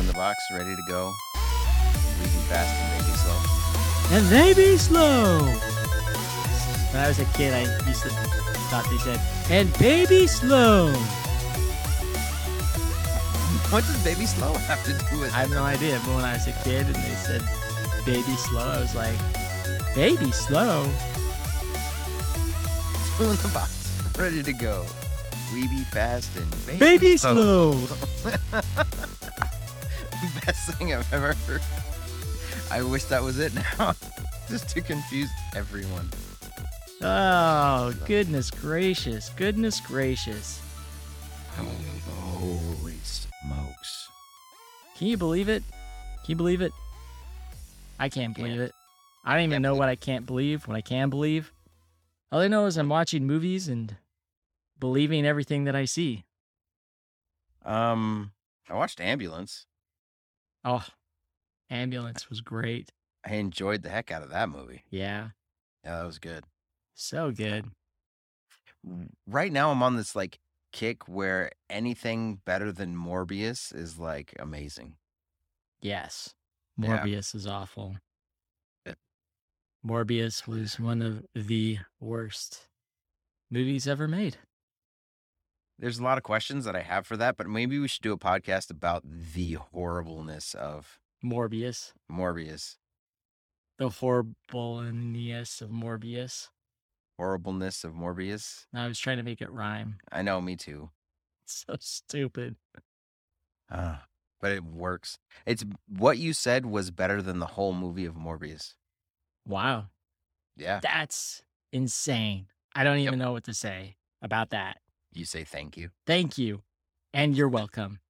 in the box, ready to go. We be fast and maybe slow. And they be slow. When I was a kid, I used to thought they said, and baby slow. What does baby slow have to do with I have no idea, but when I was a kid and they said baby slow, I was like, baby slow? Two in the box, ready to go. We be fast and baby, Baby slow. Best thing I've ever heard. I wish that was it now. Just to confuse everyone. Oh, goodness gracious. Goodness gracious. Holy smokes. Can you believe it? Can you believe it? I can't believe Can't. it. I don't even Can't know what I can't believe, what I can believe. All I know is I'm watching movies and believing everything that I see. Um, I watched Ambulance. Oh, Ambulance was great. I enjoyed the heck out of that movie. Yeah, Yeah, that was good. so good. Right now, I'm on this like kick where anything better than Morbius is like amazing. Yes. Yeah. Morbius is awful. Yeah. Morbius was one of the worst movies ever made. There's a lot of questions that I have for that, but maybe we should do a podcast about the horribleness of Morbius. Morbius. The horribleness of Morbius. Horribleness of Morbius. I was trying to make it rhyme. I know, me too. It's so stupid. Ah, but it works. It's what you said was better than the whole movie of Morbius. Wow. Yeah, That's insane. I don't Yep. even know what to say about that. You say thank you. Thank you. And you're welcome.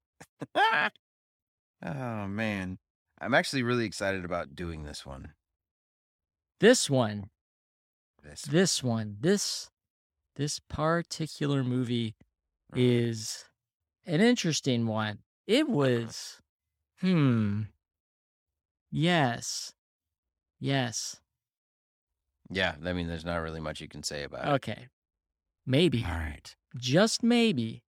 oh man, I'm actually really excited about doing this one. This one, This this one, this this particular movie is an interesting one. It was hmm. Yes. Yes. yeah, I mean, there's not really much you can say about it. Okay. Maybe, All right. Just maybe,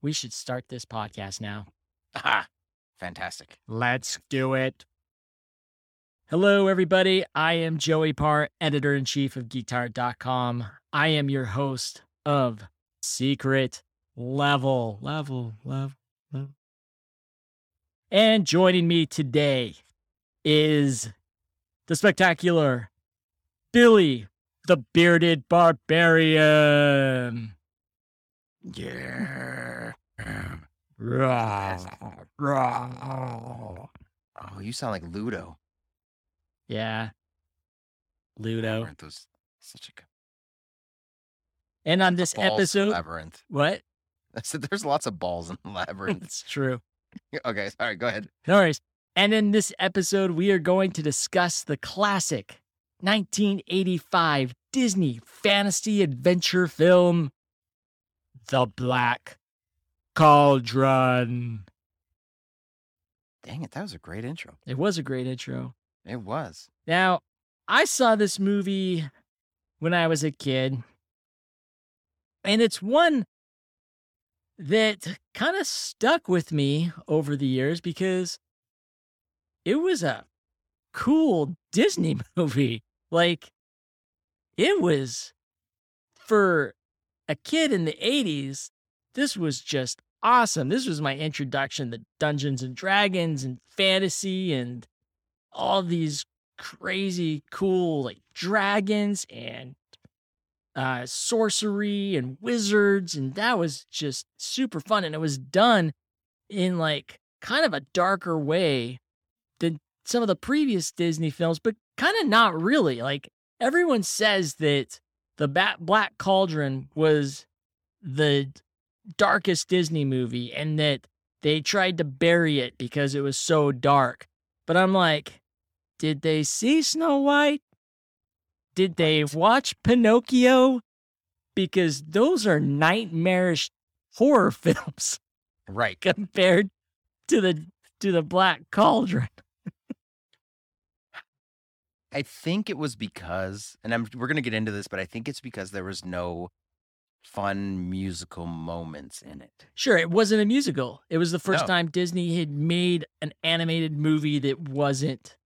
we should start this podcast now. Aha, fantastic. Let's do it. Hello, everybody. I am Joey Paur, editor in chief of GeekTyrant.com. I am your host of Secret Level. Level, level, level. And joining me today is the spectacular Billy, the bearded barbarian. Yeah. Rah, rah. Oh, you sound like Ludo. Yeah. Ludo. Labyrinth was such a good And on this episode, labyrinth. what? I said there's lots of balls in the labyrinth. It's true. okay, sorry, go ahead. No worries. And in this episode, we are going to discuss the classic 1985 Disney fantasy adventure film, The Black Cauldron. Dang it, that was a great intro. It was a great intro. It was. Now, I saw this movie when I was a kid, and it's one that kind of stuck with me over the years because it was a cool Disney movie. Like, it was for a kid in the 80s, this was just awesome. This was my introduction to Dungeons and Dragons and fantasy and all these crazy cool like dragons and uh sorcery and wizards and that was just super fun and it was done in like kind of a darker way than some of the previous Disney films but kind of not really like everyone says that the Bat Black Cauldron was the darkest Disney movie and that they tried to bury it because it was so dark but I'm like did they see Snow White? Did they watch Pinocchio? Because those are nightmarish horror films Right. compared to the to the Black Cauldron. I think it was because, and I'm we're gonna get into this, but I think it's because there was no fun musical moments in it. Sure, it wasn't a musical. It was the first No. time Disney had made an animated movie that wasn't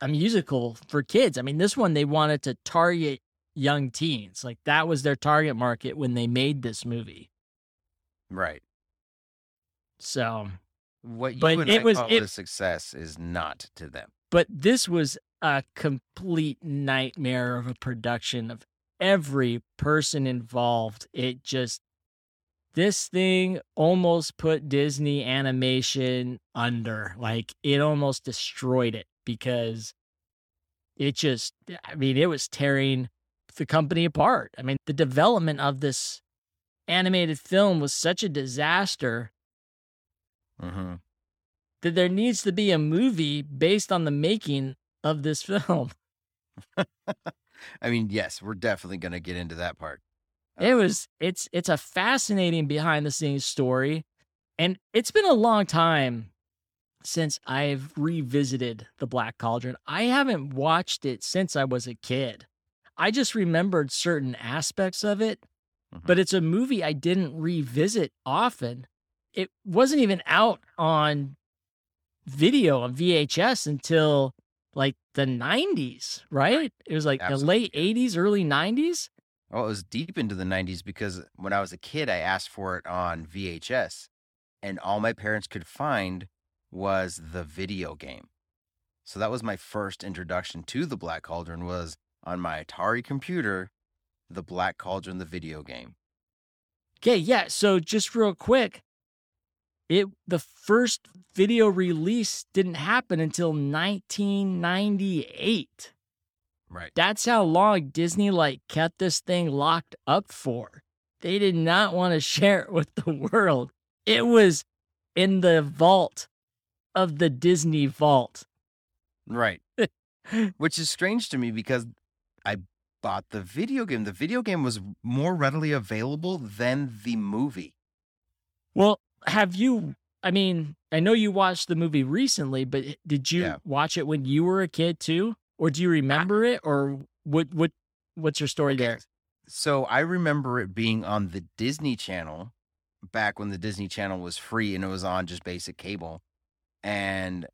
a musical for kids. I mean, this one they wanted to target young teens. Like that was their target market when they made this movie. Right. So, What you But it was- call it- a success is not to them. but this was a complete nightmare of a production of every person involved. It just this thing almost put Disney animation under. Like it almost destroyed it because it just I mean, it was tearing the company apart. I mean, the development of this animated film was such a disaster hmm that there needs to be a movie based on the making of this film. I mean, yes, we're definitely going to get into that part. It was it's it's a fascinating behind the scenes story and it's been a long time since I've revisited The Black Cauldron. I haven't watched it since I was a kid. I just remembered certain aspects of it, Mhm. but it's a movie I didn't revisit often. It wasn't even out on video on VHS until like the 90s, right? It was like the late 80s, early 90s. Oh, it was deep into the 90s because when I was a kid, I asked for it on VHS, and all my parents could find was the video game. So that was my first introduction to the Black Cauldron was on my Atari computer, the Black Cauldron, the video game. Okay, yeah. So just real quick, it the first video release didn't happen until 1998. Right. That's how long Disney like kept this thing locked up for. They did not want to share it with the world. It was in the vault of the Disney vault. Right. Which is strange to me because I bought the video game. The video game was more readily available than the movie. Well, have you I mean, I know you watched the movie recently, but did you Yeah. watch it when you were a kid too? Or do you remember it or what what what's your story there? So I remember it being on the Disney Channel back when the Disney Channel was free and it was on just basic cable. And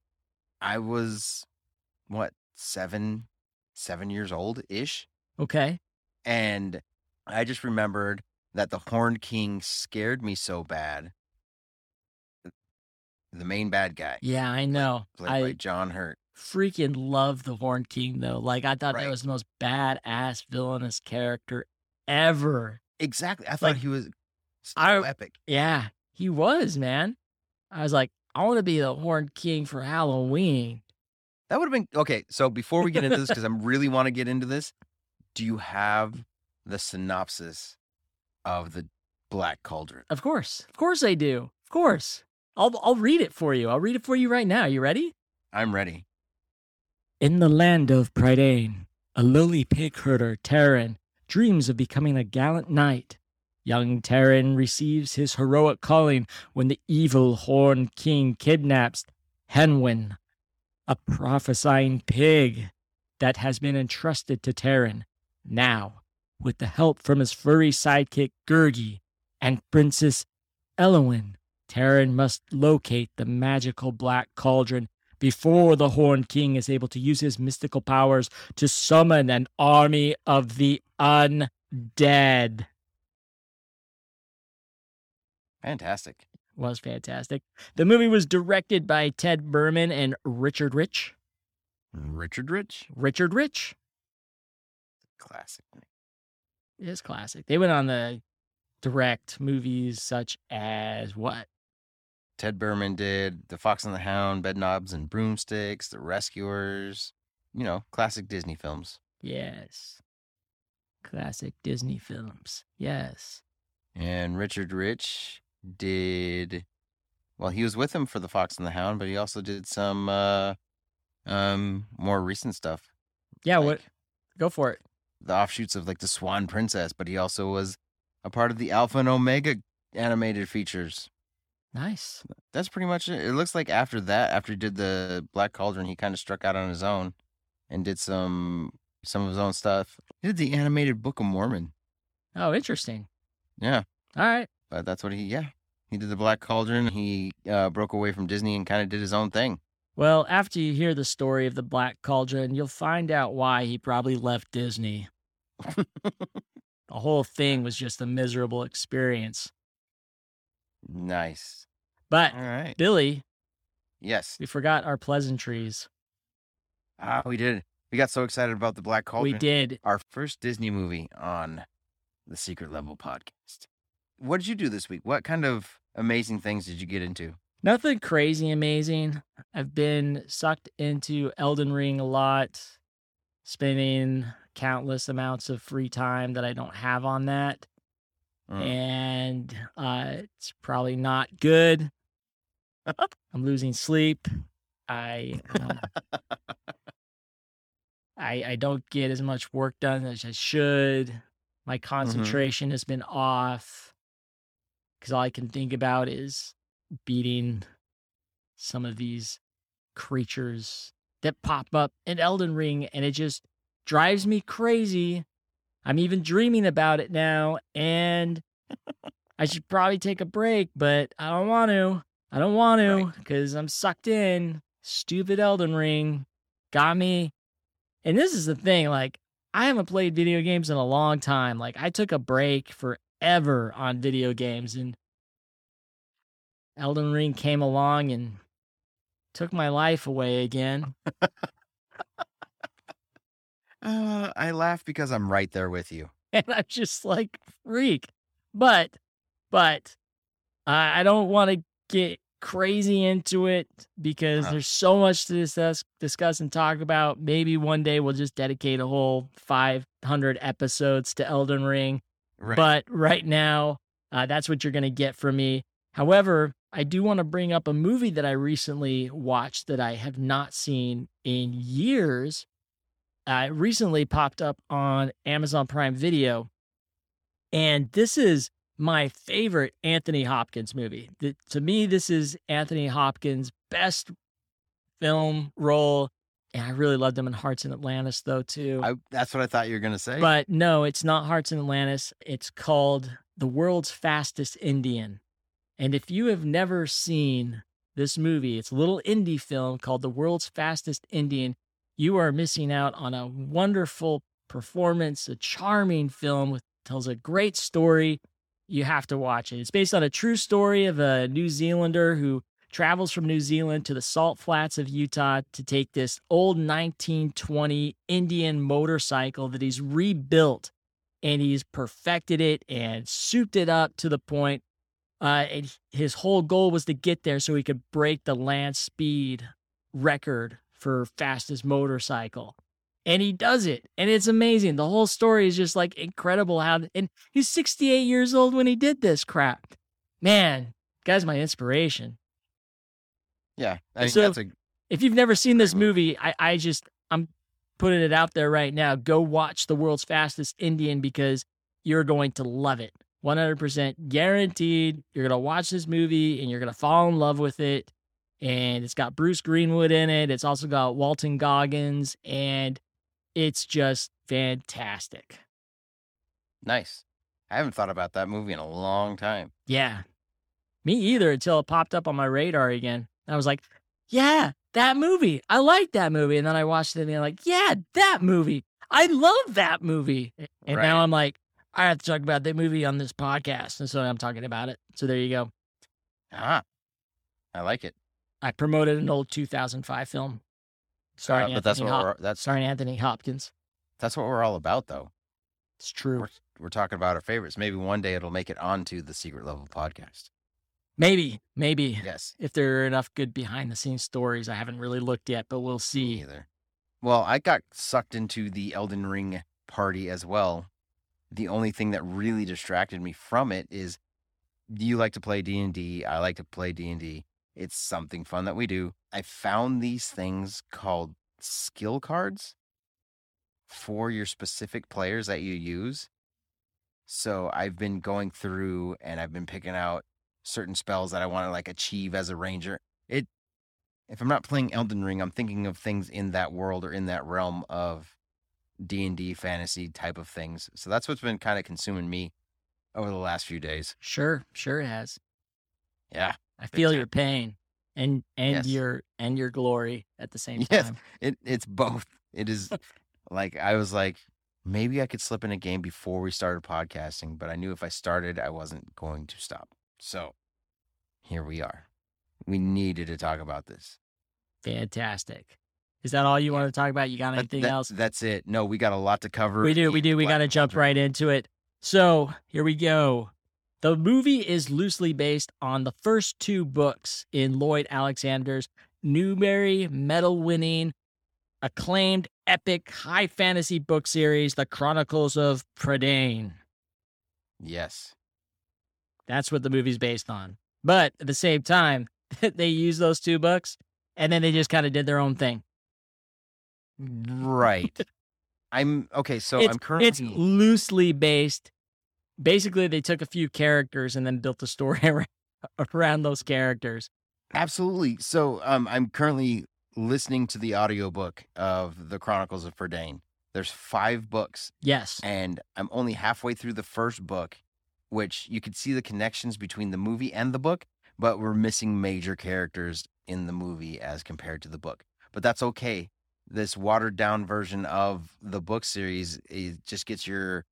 I was what, seven, seven years old ish. Okay. And I just remembered that the Horn King scared me so bad. The main bad guy, Yeah, I know. played by I John Hurt. freaking love the Horn King though. Like I thought Right. that was the most badass villainous character ever. Exactly. I thought Like, he was so I- epic. Yeah, he was, man. I was like, I want to be the Horn King for Halloween. That would have been okay. So before we get into this, because I really want to get into this, do you have the synopsis of the Black Cauldron? Of course. Of course I do. Of course. I'll I'll read it for you. I'll read it for you right now. You ready? I'm ready. In the land of Prydain, a lowly pig herder, Taran, dreams of becoming a gallant knight. Young Taran receives his heroic calling when the evil Horn King kidnaps Hen Wen, a prophesying pig that has been entrusted to Taran. Now, with the help from his furry sidekick Gurgi and Princess Eilonwy, Taran must locate the magical Black Cauldron before the Horned King is able to use his mystical powers to summon an army of the undead. Fantastic. Was fantastic. The movie was directed by Ted Berman and Richard Rich. Richard Rich? Richard Rich Classic. It is classic. They went on the direct movies such as what? Ted Berman did The Fox and the Hound, Bedknobs and Broomsticks, The Rescuers. You know, classic Disney films. Yes. Classic Disney films. Yes. And Richard Rich did well, he was with him for The Fox and the Hound, but he also did some uh um more recent stuff. Yeah, what go for it. the offshoots of like the Swan Princess, but he also was a part of the Alpha and Omega animated features. Nice. That's pretty much it. It looks like after that, after he did the Black Cauldron, he kind of struck out on his own and did some some of his own stuff. He did the animated Book of Mormon. Oh, interesting. Yeah, All right. but that's what he. Yeah, he did the Black Cauldron. He uh, broke away from Disney and kind of did his own thing. Well, after you hear the story of the Black Cauldron, you'll find out why he probably left Disney. the whole thing was just a miserable experience. Nice. But All right. Billy, Yes. we forgot our pleasantries. Ah, we did. We got so excited about the Black Cauldron. We did. Our first Disney movie on the Secret Level podcast. What did you do this week? What kind of amazing things did you get into? Nothing crazy amazing. I've been sucked into Elden Ring a lot, spending countless amounts of free time that I don't have on that. Mm. And uh, it's probably not good. I'm losing sleep. I, uh, I I don't get as much work done as I should. My concentration has been off because all I can think about is beating some of these creatures that pop up in Elden Ring, and it just drives me crazy. I'm even dreaming about it now, and I should probably take a break, but I don't want to. I don't want to Right. because I'm sucked in. Stupid Elden Ring got me. And this is the thing like, I haven't played video games in a long time. Like, I took a break forever on video games, and Elden Ring came along and took my life away again. Uh, I laugh because I'm right there with you. and I'm just like freak. But, but I I don't want to get crazy into it because Uh-huh. there's so much to discuss, discuss and talk about. Maybe one day we'll just dedicate a whole 500 episodes to Elden Ring. Right. But right now, uh, that's what you're going to get from me. However, I do want to bring up a movie that I recently watched that I have not seen in years. Uh, it recently popped up on Amazon Prime Video. And this is my favorite Anthony Hopkins movie. Th- to me, this is Anthony Hopkins' best film role. And I really loved him in Hearts in Atlantis, though, too. I, that's what I thought you were gonna say. But no, it's not Hearts in Atlantis. It's called The World's Fastest Indian. And if you have never seen this movie, it's a little indie film called The World's Fastest Indian. You are missing out on a wonderful performance, a charming film with tells a great story. You have to watch it. It's based on a true story of a New Zealander who travels from New Zealand to the salt flats of Utah to take this old 1920 Indian motorcycle that he's rebuilt and he's perfected it and souped it up to the point. Uh, and his whole goal was to get there so he could break the land speed record for fastest motorcycle. And he does it. And it's amazing. The whole story is just like incredible how and he's 68 years old when he did this crap. Man, guy's my inspiration. yeah, I think So- that's a If you've never seen this movie, I, I just I'm putting it out there right now. Go watch the world's fastest Indian because you're going to love it. 100% guaranteed. You're going to watch this movie and you're going to fall in love with it. And it's got Bruce Greenwood in it. It's also got Walton Goggins and it's just fantastic. nice. I haven't thought about that movie in a long time. Yeah. Me either until it popped up on my radar again. I was like, yeah, that movie. I like that movie. And then I watched it and I'm like, yeah, that movie. I love that movie. And Right. now I'm like, I have to talk about that movie on this podcast. And so I'm talking about it. So there you go. Ah, I like it. I promoted an old 2005 film starring, Uh, but that's what Hop- we're, that's starring Anthony Hopkins. that's what we're all about, though. It's true. We're we're talking about our favorites. Maybe one day it'll make it onto the Secret Level podcast. Maybe, maybe Yes, if there are enough good behind the scenes stories. I haven't really looked yet, but we'll me see. either. Well, I got sucked into the Elden Ring party as well. The only thing that really distracted me from it is you like to play D&D, I like to play D&D. It's something fun that we do. I found these things called skill cards for your specific players that you use. So I've been going through and I've been picking out certain spells that I want to like achieve as a ranger. It if I'm not playing Elden Ring, I'm thinking of things in that world or in that realm of D&D fantasy type of things. So that's what's been kind of consuming me. over the last few days. Sure, sure it has. Yeah. I feel time. your pain and and Yes. your and your glory at the same Yes. time. It it's both. It is like I was like maybe I could slip in a game before we started podcasting, but I knew if I started I wasn't going to stop. So here we are. We needed to talk about this. Fantastic. Is that all you want to talk about? You got anything that- else? That's it. No, we got a lot to cover. We do, we do. We got to jump right into it. So here we go. The movie is loosely based on the first two books in Lloyd Alexander's Newbery medal winning, acclaimed epic high fantasy book series, The Chronicles of Prydain. Yes. That's what the movie's based on. But at the same time, they use those two books and then they just kind of did their own thing. Right. I'm okay, so it's, I'm currently it's loosely based. Basically, they took a few characters and then built a story around, around those characters. Absolutely. So um, I'm currently listening to the audiobook of the Chronicles of Prydain. There's five books, Yes. and I'm only halfway through the first book, which you could see the connections between the movie and the book, but we're missing major characters in the movie as compared to the book. But that's okay. This watered down version of the book series it just gets your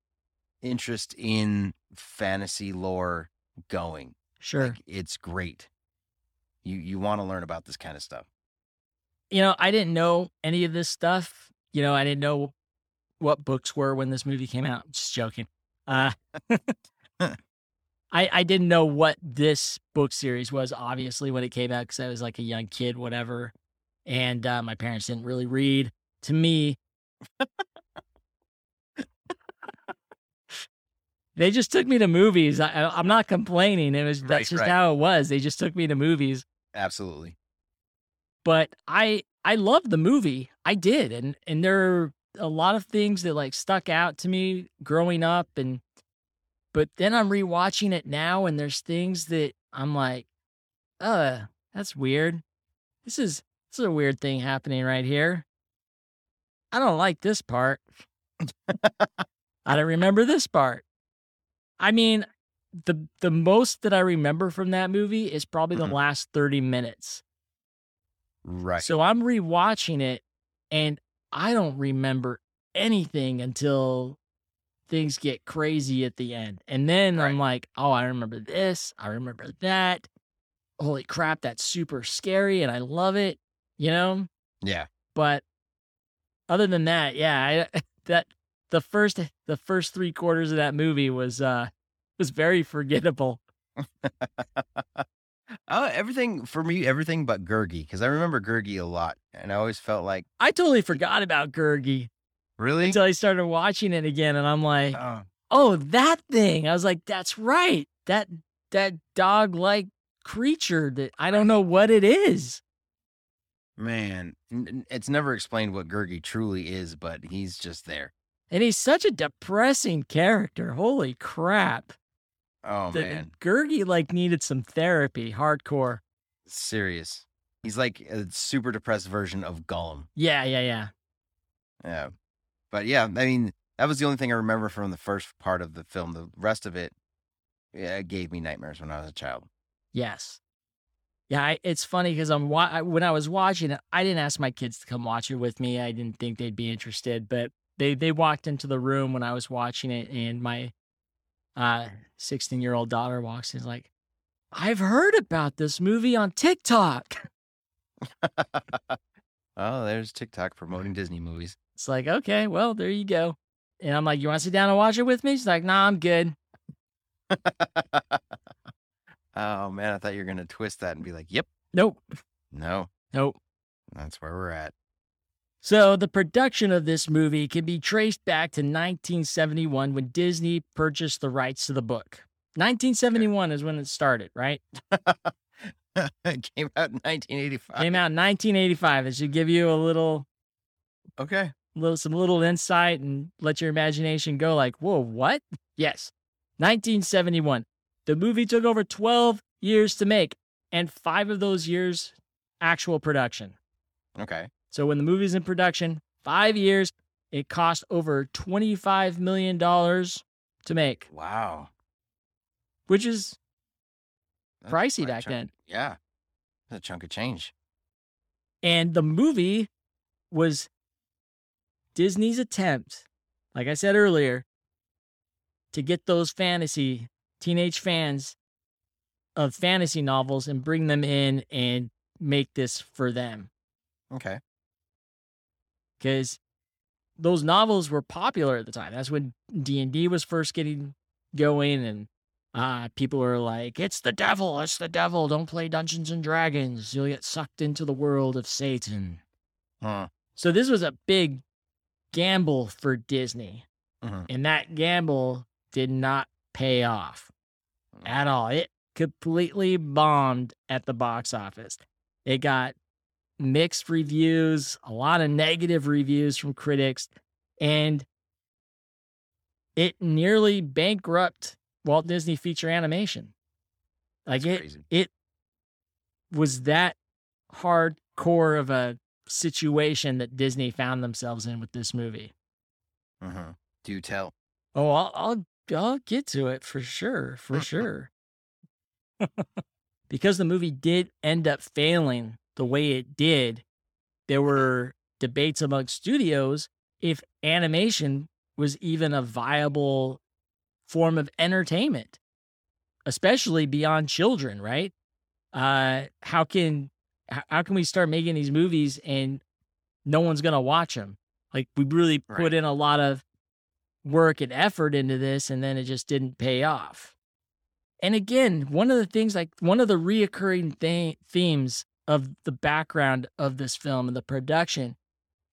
interest in fantasy lore going. Sure. Like, it's great. You you want to learn about this kind of stuff. you know, I didn't know any of this stuff. You know, I didn't know what books were when this movie came out. Just joking. Uh, I I didn't know what this book series was. Obviously, when it came out, because I was like a young kid, whatever, and uh, my parents didn't really read. To me, they just took me to movies. I, I'm not complaining. It was Right, that's just right. how it was. They just took me to movies Absolutely. but I I loved the movie. I did, and and there are a lot of things that like stuck out to me growing up, and but then I'm rewatching it now, and there's things that I'm like, uh, that's weird. This is this is a weird thing happening right here. I don't like this part. I don't remember this part. I mean, the the most that I remember from that movie is probably the mm-hmm. last 30 minutes. Right. So I'm rewatching it and I don't remember anything until things get crazy at the end. And then I'm like, oh, I remember this. I remember that. Holy crap, that's super scary and I love it, you know? yeah. But other than that, yeah, I, that the first the first 3 quarters of that movie was uh was very forgettable. Oh, everything for me, everything but Gurgi, because I remember Gurgi a lot, and I always felt like, I totally forgot about Gurgi really? until I started watching it again and I'm like, Oh, oh that thing i was like that's right that that dog like creature that i don't know what it is man, it's never explained what Gurgi truly is, but he's just there. And he's such a depressing character holy crap Oh the, man, Gurgi like needed some therapy hardcore serious. He's like a super depressed version of Gollum. yeah yeah yeah Yeah. But yeah, I mean, that was the only thing I remember from the first part of the film. The rest of it, yeah, it gave me nightmares when I was a child. yes yeah I, it's funny because i'm wa- I- when i was watching it i didn't ask my kids to come watch it with me i didn't think they'd be interested but they they walked into the room when i was watching it and my uh 16 year old daughter walks in like i've heard about this movie on tiktok. Oh, there's TikTok promoting Disney movies. it's like okay well there you go. And i'm like you want to sit down and watch it with me? She's like nah i'm good. Oh man, I thought you were gonna twist that and be like, "Yep, nope. No, nope. That's where we're at." So, the production of this movie can be traced back to 1971 when Disney purchased the rights to the book. 1971 is when it started, right? it came out in 1985. Came out in 1985. It should give you a little, Okay. little, some little insight and let your imagination go. Like, whoa, what? Yes, 1971. The movie took over 12 years to make, and five of those years actual production. Okay. So when the movie's in production, five years, it cost over $25 million to make. Wow. which is That's pricey back chunk- then. Yeah. That's a chunk of change. And the movie was Disney's attempt, like I said earlier, to get those fantasy teenage fans of fantasy novels and bring them in and make this for them. Okay. Because those novels were popular at the time. That's when D and D was first getting going, and uh, people were like, "It's the devil! It's the devil! Don't play Dungeons and Dragons. You'll get sucked into the world of Satan." Huh. So this was a big gamble for Disney, Mhm. and that gamble did not pay off at all. It completely bombed at the box office. It got mixed reviews, a lot of negative reviews from critics, and it nearly bankrupt Walt Disney Feature Animation. Like That's it, crazy. it was that hardcore of a situation that Disney found themselves in with this movie. hmm Do tell. Oh, I'll, I'll I'll get to it for sure, for sure. because the movie did end up failing the way it did, there were debates among studios if animation was even a viable form of entertainment, especially beyond children, right? Uh, how can how can we start making these movies and no one's gonna watch them? Like we really put Right. in a lot of work and effort into this, and then it just didn't pay off. And again, one of the things like one of the reoccurring th- themes of the background of this film and the production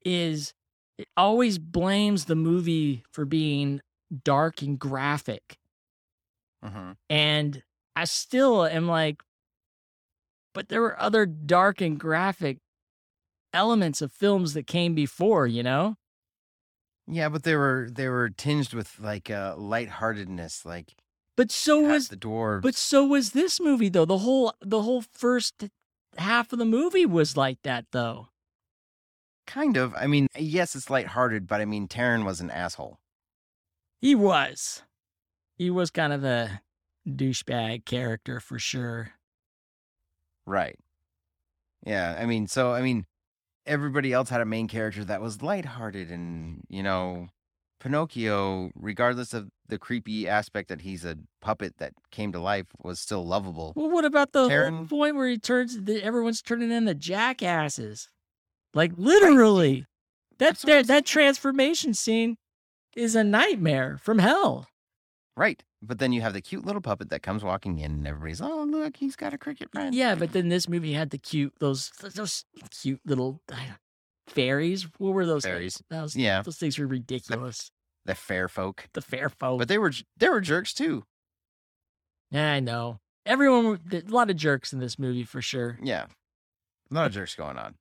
is it always blames the movie for being dark and graphic. hmm And I still am like, but there were other dark and graphic elements of films that came before, you know? Yeah, but they were they were tinged with like uh lightheartedness, like But so was the dwarves. but so was this movie though. The whole the whole first half of the movie was like that though. kind of. I mean, yes, it's lighthearted, but I mean, Taran was an asshole. He was. He was kind of a douchebag character for sure. Right. Yeah, I mean, so I mean, everybody else had a main character that was lighthearted, and you know, Pinocchio, regardless of the creepy aspect that he's a puppet that came to life, was still lovable. Well, what about the whole Taran- point where he turns the, everyone's turning into jackasses? Like literally. That that, that transformation scene is a nightmare from hell. Right. But then you have the cute little puppet that comes walking in, and everybody's, oh look, he's got a cricket friend. Yeah, but then this movie had the cute those those cute little fairies. What were those? things? Fairies. Those, Yeah. those things were ridiculous. The fair folk. The fair folk. But they were they were jerks too. yeah, I know. Everyone, a lot of jerks in this movie for sure. Yeah. A lot of jerks going on.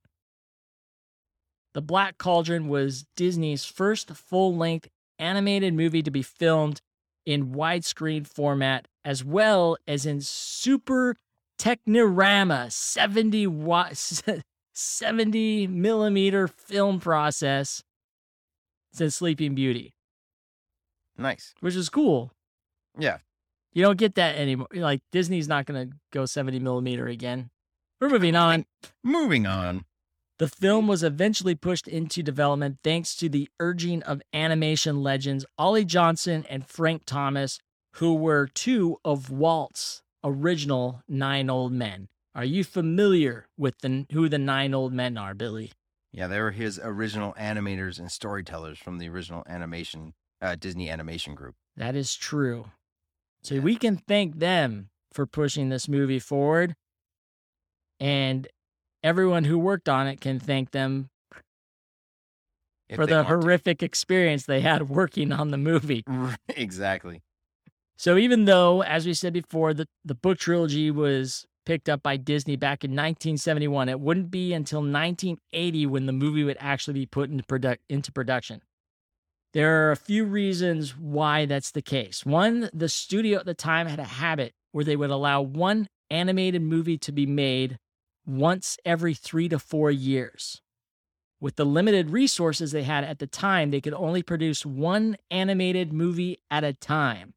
The Black Cauldron was Disney's first full length animated movie to be filmed in widescreen format as well as in Super Technirama 70 watt 70 millimeter film process since Sleeping Beauty, Nice. which is cool. Yeah. You don't get that anymore. Like Disney's not going to go 70 millimeter again. We're moving on. Moving on. The film was eventually pushed into development thanks to the urging of animation legends Ollie Johnston and Frank Thomas, who were two of Walt's original Nine Old Men. Are you familiar with the, who the Nine Old Men are, Billy? Yeah, they were his original animators and storytellers from the original animation uh, Disney animation group. That is true. So Yeah. we can thank them for pushing this movie forward. And everyone who worked on it can thank them if for the want to. horrific experience they had working on the movie. exactly. So even though, as we said before, the, the book trilogy was picked up by Disney back in 1971, it wouldn't be until 1980 when the movie would actually be put into, produ- into production. There are a few reasons why that's the case. One, the studio at the time had a habit where they would allow one animated movie to be made once every three to four years. With the limited resources they had at the time, they could only produce one animated movie at a time.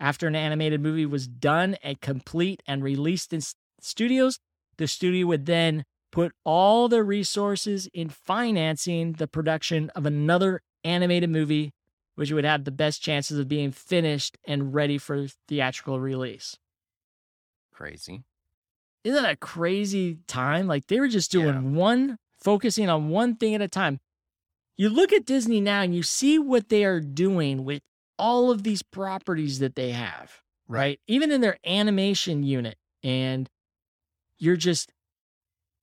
After an animated movie was done and complete and released in studios, the studio would then put all their resources in financing the production of another animated movie, which would have the best chances of being finished and ready for theatrical release. Crazy. Isn't that a crazy time? Like they were just doing Yeah. one, focusing on one thing at a time. You look at Disney now and you see what they are doing with all of these properties that they have, right? Even in their animation unit. And you're just,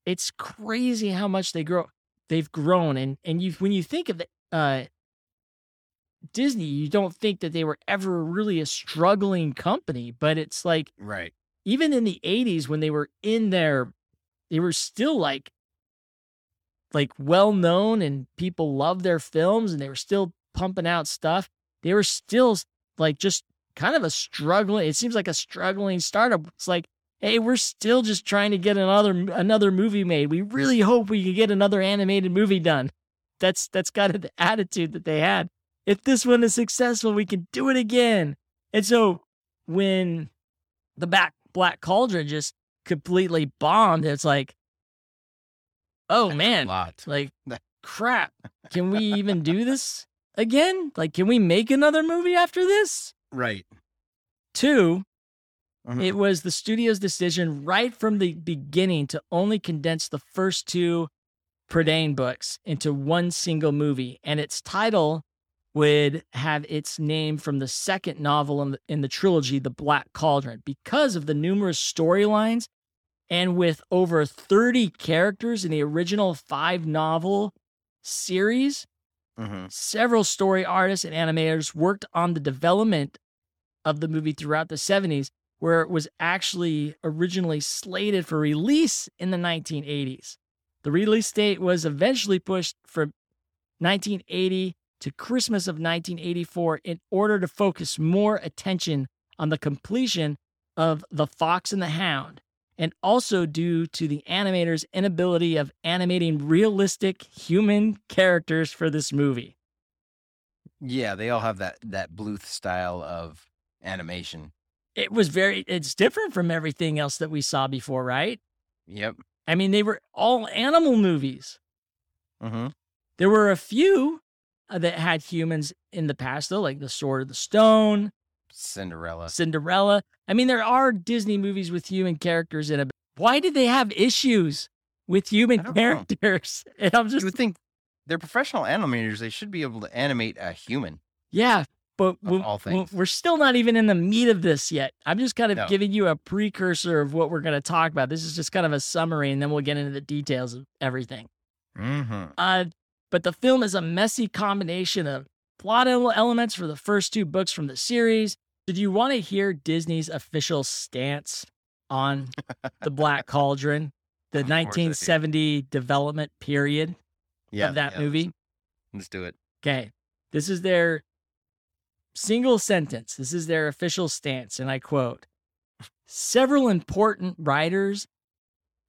it's crazy how much they grow. They've grown. And, and you, when you think of it, uh, Disney, you don't think that they were ever really a struggling company, but it's like, Right. even in the 80s when they were in there they were still like like well known and people loved their films and they were still pumping out stuff they were still like just kind of a struggling it seems like a struggling startup. It's like hey we're still just trying to get another another movie made. We really hope we can get another animated movie done. That's that's kind of the attitude that they had. If this one is successful we can do it again. And so when the back Black Cauldron just completely bombed. It's like, oh man, like crap. Can we even do this again? Like, can we make another movie after this? Right. 2 Mhm. it was the studio's decision right from the beginning to only condense the first two Prydain books into one single movie, and its title would have its name from the second novel in the, in the trilogy, The Black Cauldron, because of the numerous storylines. And with over 30 characters in the original five novel series, Mhm. several story artists and animators worked on the development of the movie throughout the 70s, where it was actually originally slated for release in the 1980s. The release date was eventually pushed from 1980 to Christmas of 1984 in order to focus more attention on the completion of The Fox and the Hound, and also due to the animator's inability of animating realistic human characters for this movie. Yeah, they all have that that Bluth style of animation. It was very, it's different from everything else that we saw before, right? Yep. I mean, they were all animal movies. Mm-hmm. There were a few uh, that had humans in the past, though, like The Sword of the Stone, Cinderella. Cinderella. I mean, there are Disney movies with human characters in it. Why did they have issues with human know. characters? And I'm just. You would think they're professional animators. They should be able to animate a human. yeah, but we- all things. we're still not even in the meat of this yet. I'm just kind of No. giving you a precursor of what we're going to talk about. This is just kind of a summary, and then we'll get into the details of everything. Mm-hmm. Uh, but the film is a messy combination of plot elements for the first two books from the series. Did you want to hear Disney's official stance on the Black Cauldron, the Of course I do. 1970 development period Yeah. of that yeah, movie? Let's, let's do it. Okay, this is their single sentence. This is their official stance, and I quote Several important writers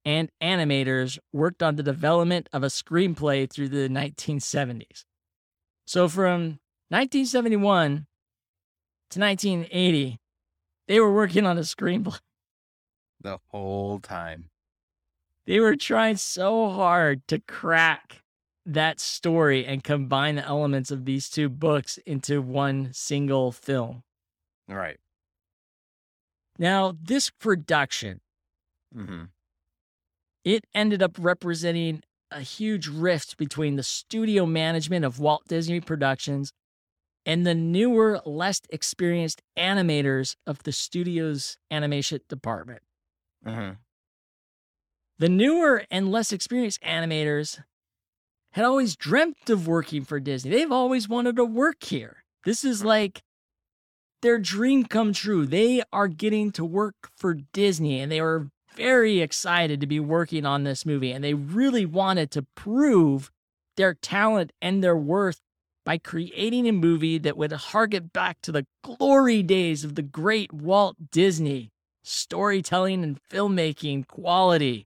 and animators worked on the development of a screenplay through the 1970s. So from 1971 to 1980, they were working on a screenplay. The whole time. They were trying so hard to crack that story and combine the elements of these two books into one single film. Right. Now, this production, Mm-hmm. it ended up representing a huge rift between the studio management of Walt Disney Productions and the newer, less experienced animators of the studio's animation department. Mm-hmm. The newer and less experienced animators had always dreamt of working for Disney. They've always wanted to work here. This is like their dream come true. They are getting to work for Disney and they were very excited to be working on this movie and they really wanted to prove their talent and their worth by creating a movie that would harken back to the glory days of the great Walt Disney storytelling and filmmaking quality.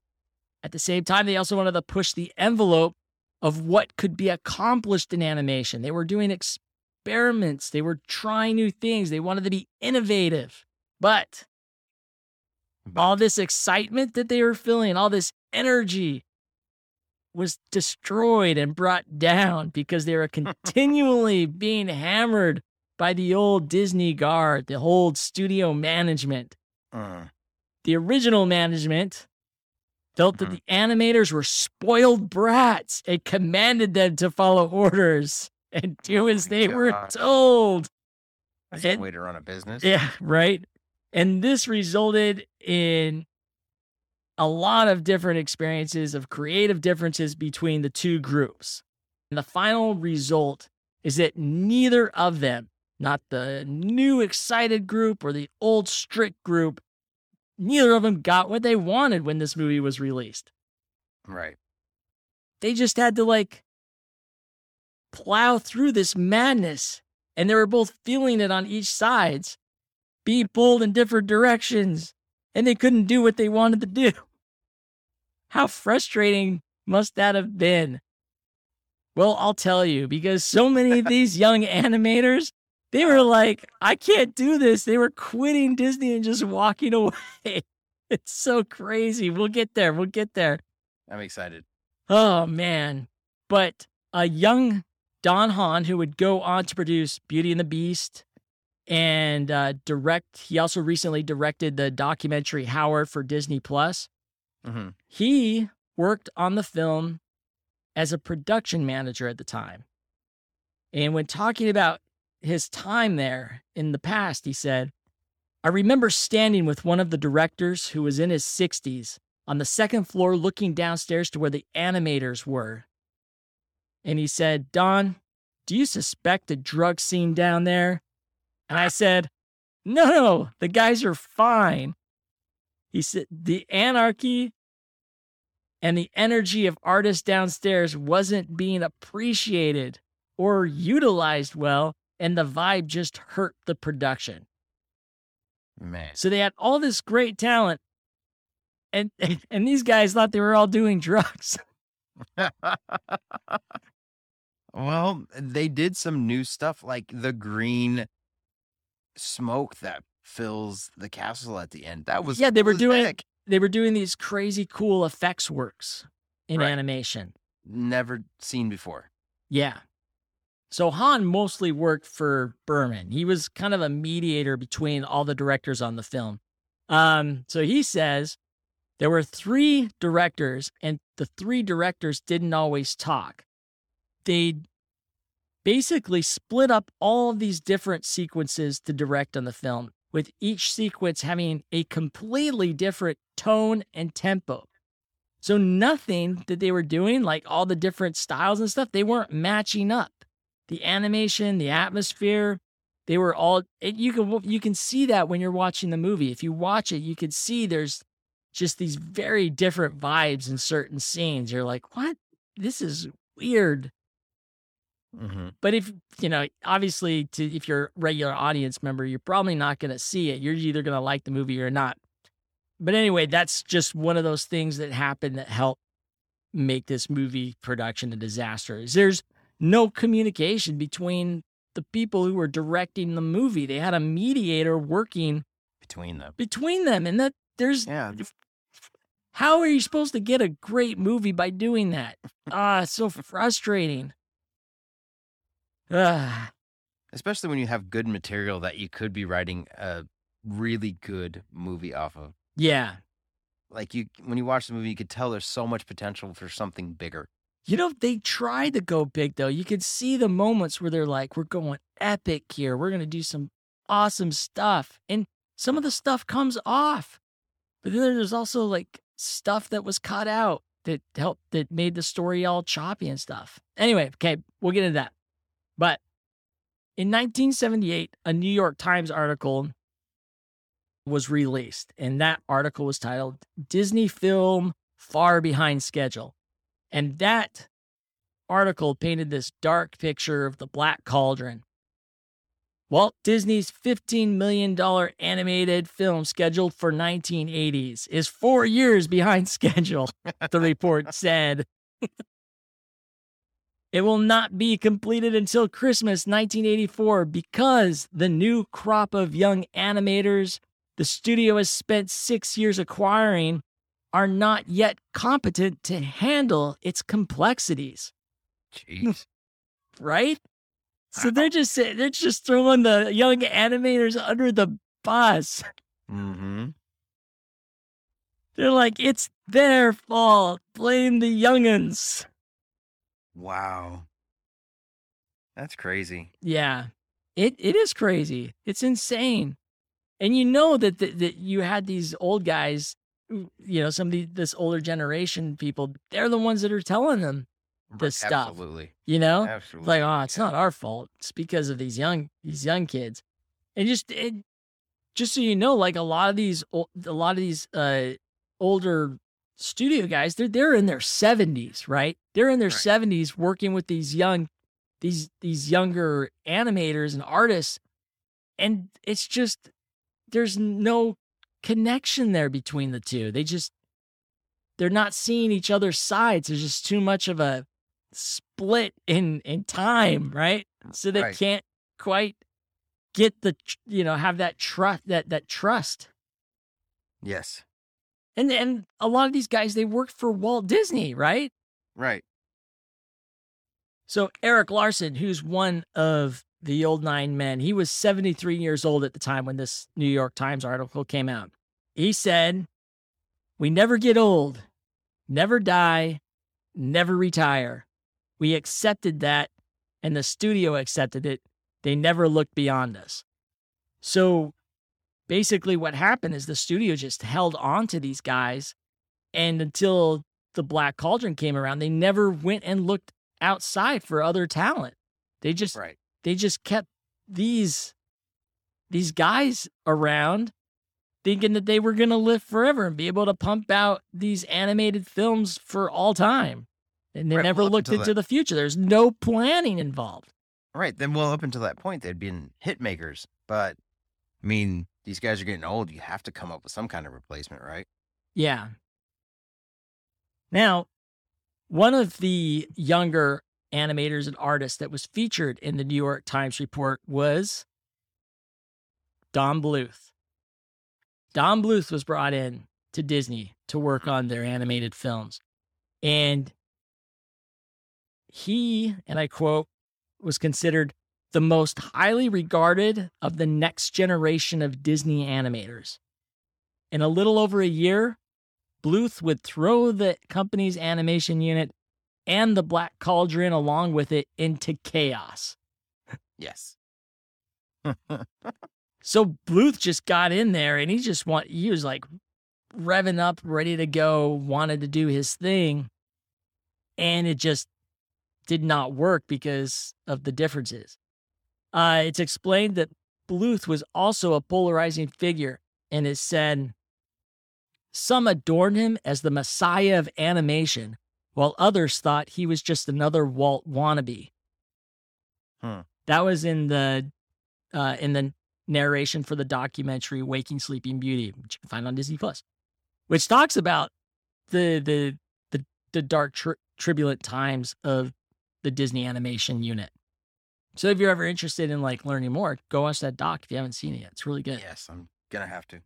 At the same time, they also wanted to push the envelope of what could be accomplished in animation. They were doing experiments. They were trying new things. They wanted to be innovative. But all this excitement that they were feeling, all this energy was destroyed and brought down because they were continually being hammered by the old Disney guard, the old studio management. Uh, The original management felt that Mhm. the animators were spoiled brats and commanded them to follow orders and do as they were told. that's a And- way to run a business. Yeah, right. And this resulted in a lot of different experiences of creative differences between the two groups. And the final result is that neither of them, not the new excited group or the old strict group, neither of them got what they wanted when this movie was released. Right. They just had to like plow through this madness and they were both feeling it on each sides be pulled in different directions and they couldn't do what they wanted to do how frustrating must that have been well i'll tell you because so many of these young animators they were like i can't do this they were quitting disney and just walking away it's so crazy we'll get there we'll get there I'm excited. Oh man. But a young Don Hahn who would go on to produce Beauty and the Beast and uh, direct, he also recently directed the documentary Howard for Disney Plus. Hmm He worked on the film as a production manager at the time. And when talking about his time there in the past, he said, I remember standing with one of the directors who was in his 60s on the second floor looking downstairs to where the animators were. And he said, Don, do you suspect a drug scene down there? And I said, No, no, the guys are fine. He said, The anarchy and the energy of artists downstairs wasn't being appreciated or utilized well, and the vibe just hurt the production. Man. So they had all this great talent, and and these guys thought they were all doing drugs. well, they did some new stuff like the green smoke that fills the castle at the end. That was Yeah, they were doing- heck. They were doing these crazy cool effects works in Right. animation. never seen before. Yeah. So Hahn mostly worked for Berman. He was kind of a mediator between all the directors on the film. Um, so he says there were three directors, and the three directors didn't always talk. They basically split up all of these different sequences to direct on the film, with each sequence having a completely different tone and tempo. So nothing that they were doing, like all the different styles and stuff, they weren't matching up. The animation, the atmosphere, they were all. It, you can you can see that when you're watching the movie. If you watch it, you can see there's just these very different vibes in certain scenes. You're like, what? This is weird. Hmm But if you know, obviously, to if you're a regular audience member, you're probably not going to see it. You're either going to like the movie or not. But anyway, that's just one of those things that happened that helped make this movie production a disaster. Is there's no communication between the people who were directing the movie. They had a mediator working Between them. between them, and that there's Yeah. how are you supposed to get a great movie by doing that? Ah, it's so frustrating. Ah. Especially when you have good material that you could be writing a really good movie off of. Yeah. Like you when you watch the movie, you could tell there's so much potential for something bigger. You know, they tried to go big though. You could see the moments where they're like, we're going epic here. We're going to do some awesome stuff. And some of the stuff comes off. But then there's also like stuff that was cut out that helped, that made the story all choppy and stuff. Anyway, okay, we'll get into that. But in 1978, a New York Times article was released, and that article was titled Disney Film Far Behind Schedule. And that article painted this dark picture of the Black Cauldron. Walt Disney's $15 million animated film scheduled for 1980s is four years behind schedule, the report said. It will not be completed until Christmas 1984 because the new crop of young animators the studio has spent six years acquiring are not yet competent to handle its complexities. Jeez. Right? So they're just they're just throwing the young animators under the bus. mm-hmm. They're like, it's their fault. Blame the youngins. Wow. That's crazy. Yeah. It it is crazy. It's insane. And you know that that, that you had these old guys, you know, some of the, this older generation people, they're the ones that are telling them this stuff. Absolutely. You know? Absolutely. Like, oh, it's not our fault. It's because of these young these young kids. And just it, just so you know, like a lot of these a lot of these uh older studio guys, they're they're in their 70s, right? They're in their Right. 70s working with these young these these younger animators and artists and it's just there's no connection there between the two. They just they're not seeing each other's sides. There's just too much of a split in in time, right? So they Right. can't quite get the you know have that trust that that trust. Yes. And and a lot of these guys they worked for Walt Disney, right? Right. So Eric Larson, who's one of the old nine men, he was 73 years old at the time when this New York Times article came out. He said, "We never get old, never die, never retire. We accepted that and the studio accepted it. They never looked beyond us." So basically what happened is the studio just held on to these guys and until the Black Cauldron came around, they never went and looked outside for other talent. They just Right. they just kept these these guys around thinking that they were going to live forever and be able to pump out these animated films for all time. And they Right, never well, looked into the future. There's no planning involved. Right. Then, well, up until that point, they'd been hit makers. But, I mean, these guys are getting old. You have to come up with some kind of replacement, right? Yeah. Now, one of the younger animators and artists that was featured in the New York Times report was Don Bluth. Don Bluth was brought in to Disney to work on their animated films. And he, and I quote, was considered the most highly regarded of the next generation of Disney animators. In a little over a year, Bluth would throw the company's animation unit and the Black Cauldron along with it into chaos. Yes. So Bluth just got in there and he just want he was like revving up, ready to go, wanted to do his thing. And it just did not work because of the differences. Uh, it's explained that Bluth was also a polarizing figure and is said some adorned him as the messiah of animation, while others thought he was just another Walt wannabe. Hmm. That was in the uh, in the narration for the documentary Waking Sleeping Beauty, which you can find on Disney Plus, which talks about the the the, the dark tri- turbulent times of the Disney animation unit. So if you're ever interested in like learning more, go watch that doc if you haven't seen it yet. It's really good. yes, I'm going to have to.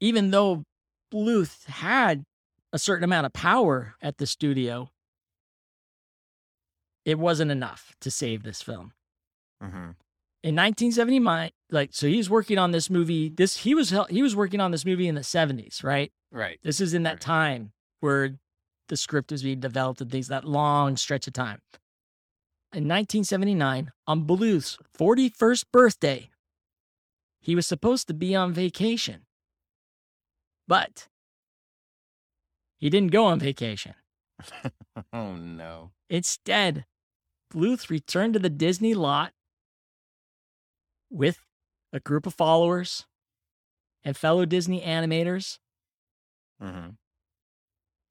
Even though Bluth had a certain amount of power at the studio, it wasn't enough to save this film. hmm in 1979 like so he's working on this movie this he was he was working on this movie in the 70s right Right. this is in that Right. time where the script was being developed and things that long stretch of time in 1979 on Bluth's 41st birthday he was supposed to be on vacation but he didn't go on vacation Oh, no. Instead, Bluth returned to the Disney lot with a group of followers and fellow Disney animators, hmm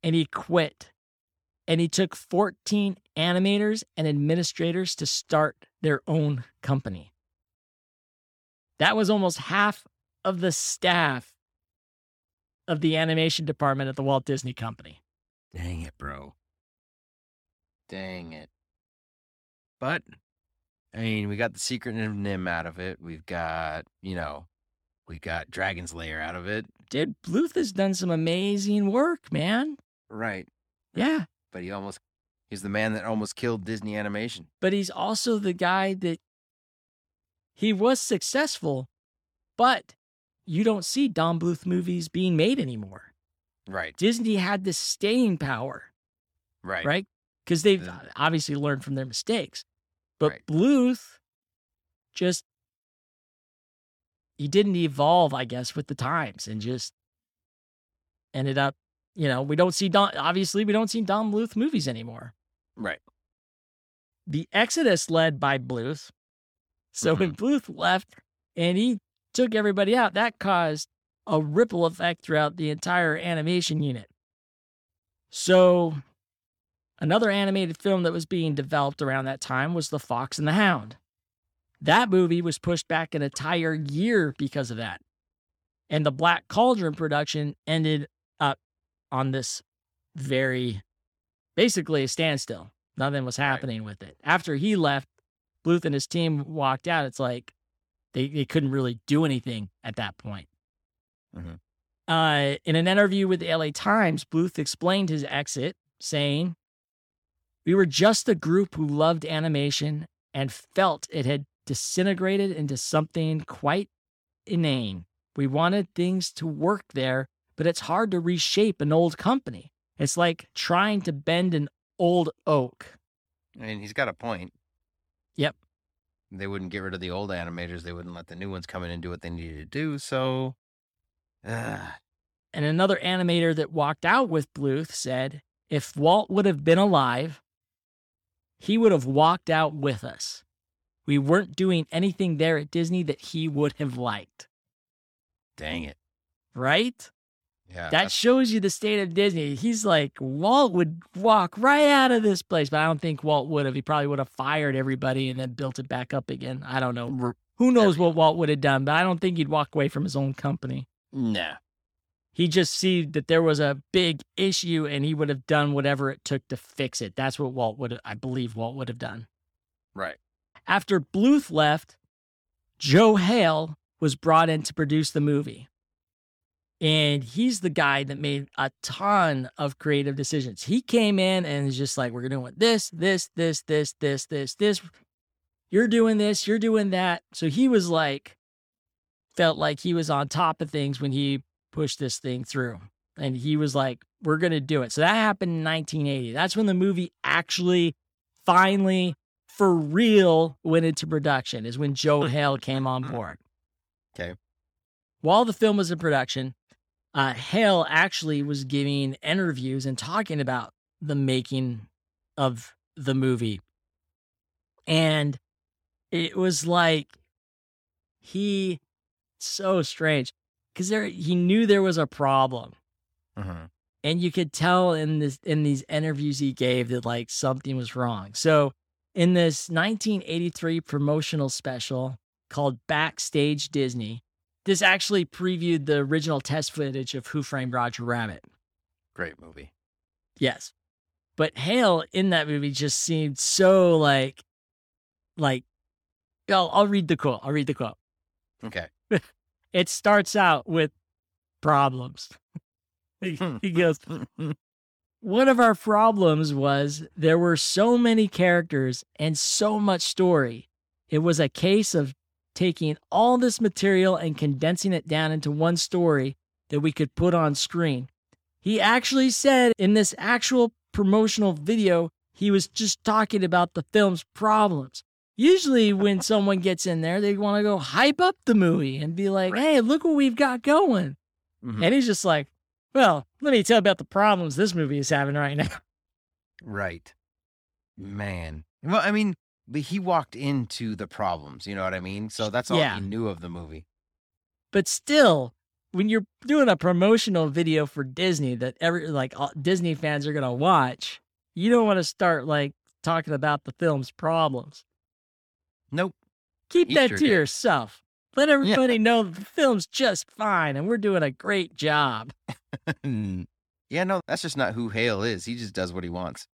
and he quit. And he took 14 animators and administrators to start their own company. That was almost half of the staff of the animation department at the Walt Disney Company. Dang it, bro. Dang it. But I mean, we got the secret of NIMH out of it. We've got, you know, we got Dragon's Lair out of it. Dude, Bluth has done some amazing work, man. Right. Yeah. But he almost he's the man that almost killed Disney animation. But he's also the guy that he was successful, but you don't see Don Bluth movies being made anymore. Right. Disney had this staying power, Right. right? Because they've The- obviously learned from their mistakes. But Right. Bluth just he didn't evolve, I guess, with the times and just ended up, you know, we don't see Don obviously we don't see Don Bluth movies anymore. Right. The Exodus led by Bluth. So when mm-hmm. Bluth left and he took everybody out, that caused a ripple effect throughout the entire animation unit. So another animated film that was being developed around that time was The Fox and the Hound. That movie was pushed back an entire year because of that. And the Black Cauldron production ended up on this very basically a standstill. Nothing was happening with it. After he left, Bluth and his team walked out. It's like they, they couldn't really do anything at that point. Mhm. Uh, in an interview with the LA Times, Bluth explained his exit, saying, We were just a group who loved animation and felt it had disintegrated into something quite inane. We wanted things to work there, but it's hard to reshape an old company. It's like trying to bend an old oak. I mean, he's got a point. Yep. They wouldn't get rid of the old animators. They wouldn't let the new ones come in and do what they needed to do. So, uh, And another animator that walked out with Bluth said, if Walt would have been alive, he would have walked out with us. We weren't doing anything there at Disney that he would have liked. dang it. Right? Yeah. That shows you the state of Disney. He's like, Walt would walk right out of this place, but I don't think Walt would have. He probably would have fired everybody and then built it back up again. I don't know. Who knows what Walt would have done, but I don't think he'd walk away from his own company. nah. he just see that there was a big issue and he would have done whatever it took to fix it. That's what Walt would I believe Walt would have done. Right. After Bluth left, Joe Hale was brought in to produce the movie. And he's the guy that made a ton of creative decisions. He came in and is just like, we're doing this, this, this, this, this, this, this. You're doing this, you're doing that. So he was like, felt like he was on top of things when he pushed this thing through. And he was like, we're going to do it. So that happened in 1980. That's when the movie actually finally, for real, went into production, is when Joe Hale came on board. Okay. While the film was in production, uh, Hale actually was giving interviews and talking about the making of the movie. And it was like he so strange because there he knew there was a problem hmm and you could tell in this in these interviews he gave that like something was wrong. So in this 1983 promotional special called Backstage Disney, this actually previewed the original test footage of Who Framed Roger Rabbit. Great movie. Yes. But Hale in that movie just seemed so like like I'll, I'll read the quote. I'll read the quote. Okay. It starts out with problems. he, hmm. he goes, one of our problems was there were so many characters and so much story. It was a case of taking all this material and condensing it down into one story that we could put on screen. He actually said in this actual promotional video, he was just talking about the film's problems. Usually, when someone gets in there, they want to go hype up the movie and be like, hey, look what we've got going. Mhm. And he's just like, well, let me tell you about the problems this movie is having right now. Right. Man. Well, I mean, but he walked into the problems, you know what I mean? So that's all Yeah. he knew of the movie. But still, when you're doing a promotional video for Disney that every like all, Disney fans are gonna watch, you don't want to start like talking about the film's problems. Nope. Keep He that sure to did. yourself. Let everybody know the film's just fine and we're doing a great job. yeah, no, that's just not who Hale is. He just does what he wants.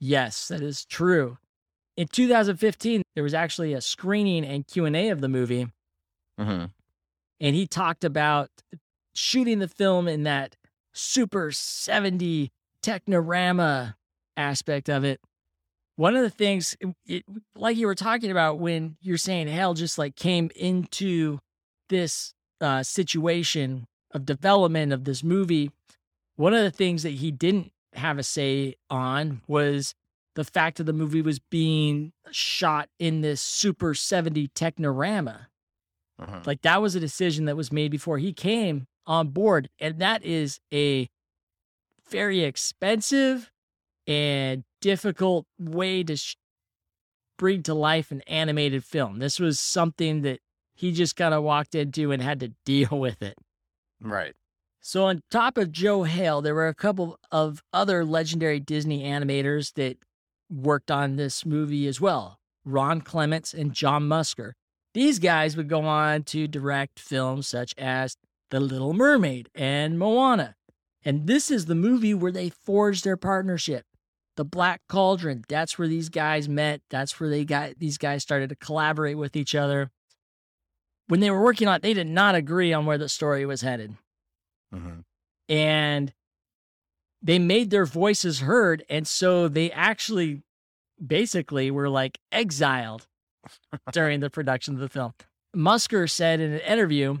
Yes, that is true. In 2015, there was actually a screening and Q&A of the movie. Mm-hmm. And he talked about shooting the film in that super 70 Technirama aspect of it. One of the things, it, like you were talking about when you're saying Hale just like came into this uh, situation of development of this movie, one of the things that he didn't have a say on was the fact that the movie was being shot in this super 70 Technirama. Uh-huh. Like that was a decision that was made before he came on board. And that is a very expensive and difficult way to sh- bring to life an animated film. This was something that he just kind of walked into and had to deal with it. Right. So, on top of Joe Hale, there were a couple of other legendary Disney animators that worked on this movie as well Ron Clements and John Musker. These guys would go on to direct films such as The Little Mermaid and Moana. And this is the movie where they forged their partnership. The Black Cauldron, that's where these guys met. That's where they got these guys started to collaborate with each other. When they were working on it, they did not agree on where the story was headed. Mm-hmm. And they made their voices heard. And so they actually basically were like exiled during the production of the film. Musker said in an interview,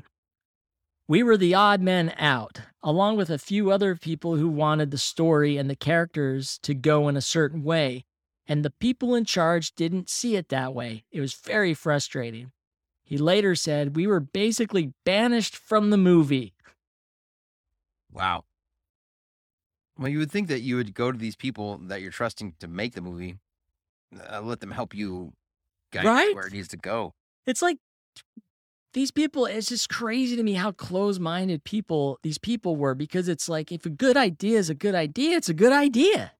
We were the odd men out, along with a few other people who wanted the story and the characters to go in a certain way. And the people in charge didn't see it that way. It was very frustrating. He later said, We were basically banished from the movie. Wow. Well, you would think that you would go to these people that you're trusting to make the movie, uh, let them help you guide Right? where it needs to go. It's like these people, it's just crazy to me how close minded people these people were because it's like if a good idea is a good idea, it's a good idea.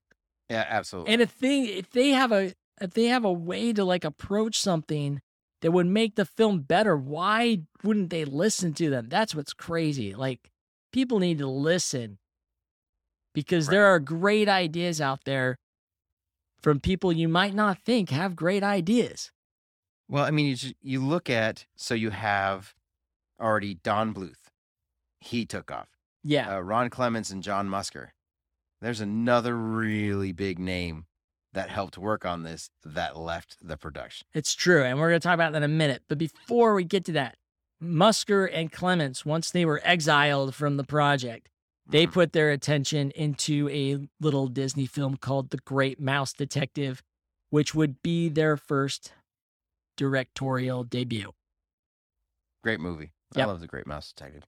Yeah, absolutely. And if they if they have a if they have a way to like approach something that would make the film better, why wouldn't they listen to them? That's what's crazy. Like people need to listen because there are great ideas out there from people you might not think have great ideas. well, I mean, you you look at so you have already Don Bluth, he took off. Yeah. Uh, Ron Clements and John Musker. There's another really big name that helped work on this that left the production. It's true. And we're going to talk about that in a minute. But before we get to that, Musker and Clements, once they were exiled from the project, they Mhm. put their attention into a little Disney film called The Great Mouse Detective, which would be their first directorial debut. Great movie. Yep. I love The Great Mouse Detective.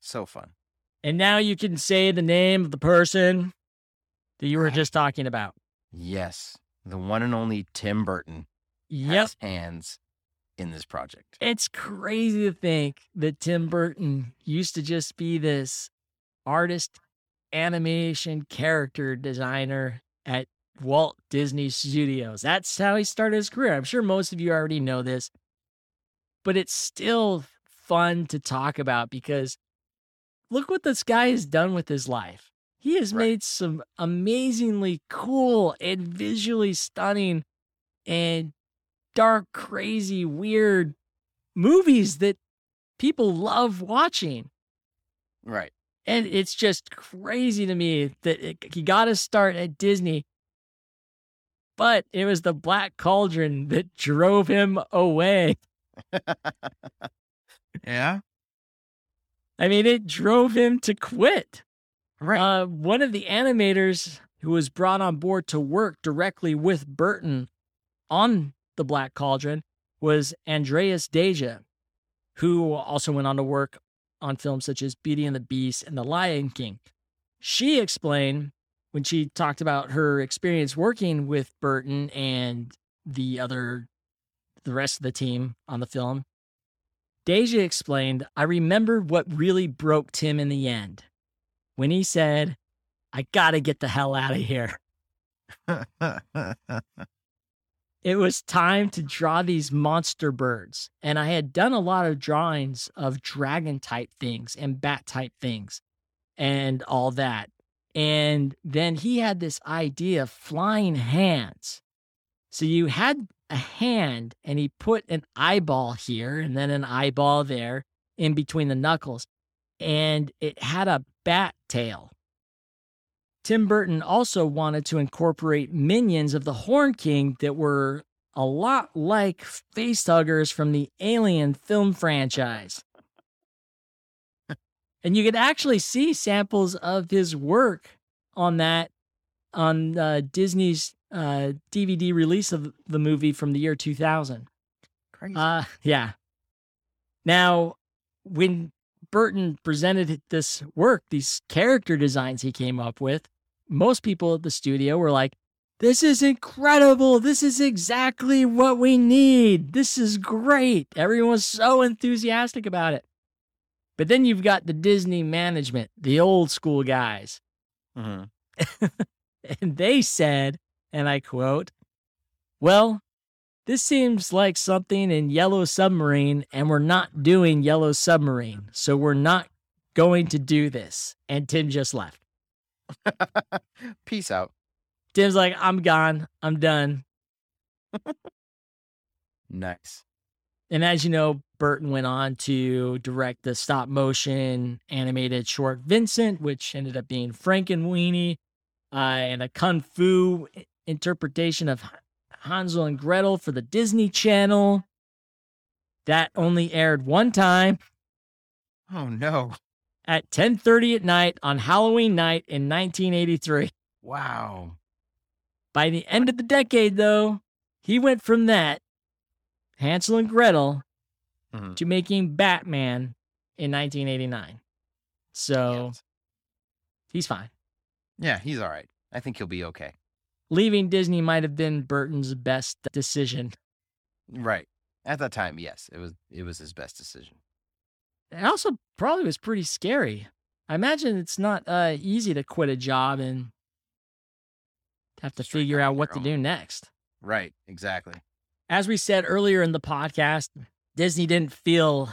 So fun. And now you can say the name of the person that you were just talking about. Yes. The one and only Tim Burton Yep. hands in this project. It's crazy to think that Tim Burton used to just be this artist, animation character designer at Walt Disney Studios. That's how he started his career. I'm sure most of you already know this, but it's still fun to talk about because look what this guy has done with his life. He has Right. made some amazingly cool and visually stunning and dark, crazy, weird movies that people love watching. Right. And it's just crazy to me that it, he got his start at Disney, but it was the Black Cauldron that drove him away. yeah. I mean, it drove him to quit. Right. Uh, one of the animators who was brought on board to work directly with Burton on the Black Cauldron was Andreas Deja, who also went on to work on films such as Beauty and the Beast and The Lion King. She explained when she talked about her experience working with Burton and the other, the rest of the team on the film. Deja explained, I remember what really broke Tim in the end when he said, I gotta get the hell out of here. It was time to draw these monster birds. And I had done a lot of drawings of dragon type things and bat type things and all that. And then he had this idea of flying hands. So you had a hand and he put an eyeball here and then an eyeball there in between the knuckles. And it had a bat tail. Tim Burton also wanted to incorporate minions of the Horn King that were a lot like facehuggers from the Alien film franchise. and you could actually see samples of his work on that on uh, Disney's uh, DVD release of the movie from the year 2000. Crazy. Uh, yeah. Now, when Burton presented this work, these character designs he came up with, most people at the studio were like, this is incredible. This is exactly what we need. This is great. Everyone's so enthusiastic about it. But then you've got the Disney management, the old school guys. Mhm. and they said, and I quote, Well, this seems like something in Yellow Submarine, and we're not doing Yellow Submarine. So we're not going to do this. And Tim just left. Peace out. Tim's like, I'm gone. I'm done. Nice. And as you know, Burton went on to direct the stop motion animated short Vincent, which ended up being Frankenweenie, uh, and a kung fu interpretation of Hansel and Gretel for the Disney Channel. That only aired one time Oh no. at 10:30 at night on Halloween night in 1983. Wow. By the end of the decade, though, he went from that Hansel and Gretel Mhm. to making Batman in 1989. So Yes. he's fine. Yeah, he's all right. I think he'll be okay. Leaving Disney might have been Burton's best decision. Right. At that time, yes, it was it was his best decision. It also probably was pretty scary. I imagine it's not uh, easy to quit a job and have to figure out what to own. do next. Right, exactly. As we said earlier in the podcast, Disney didn't feel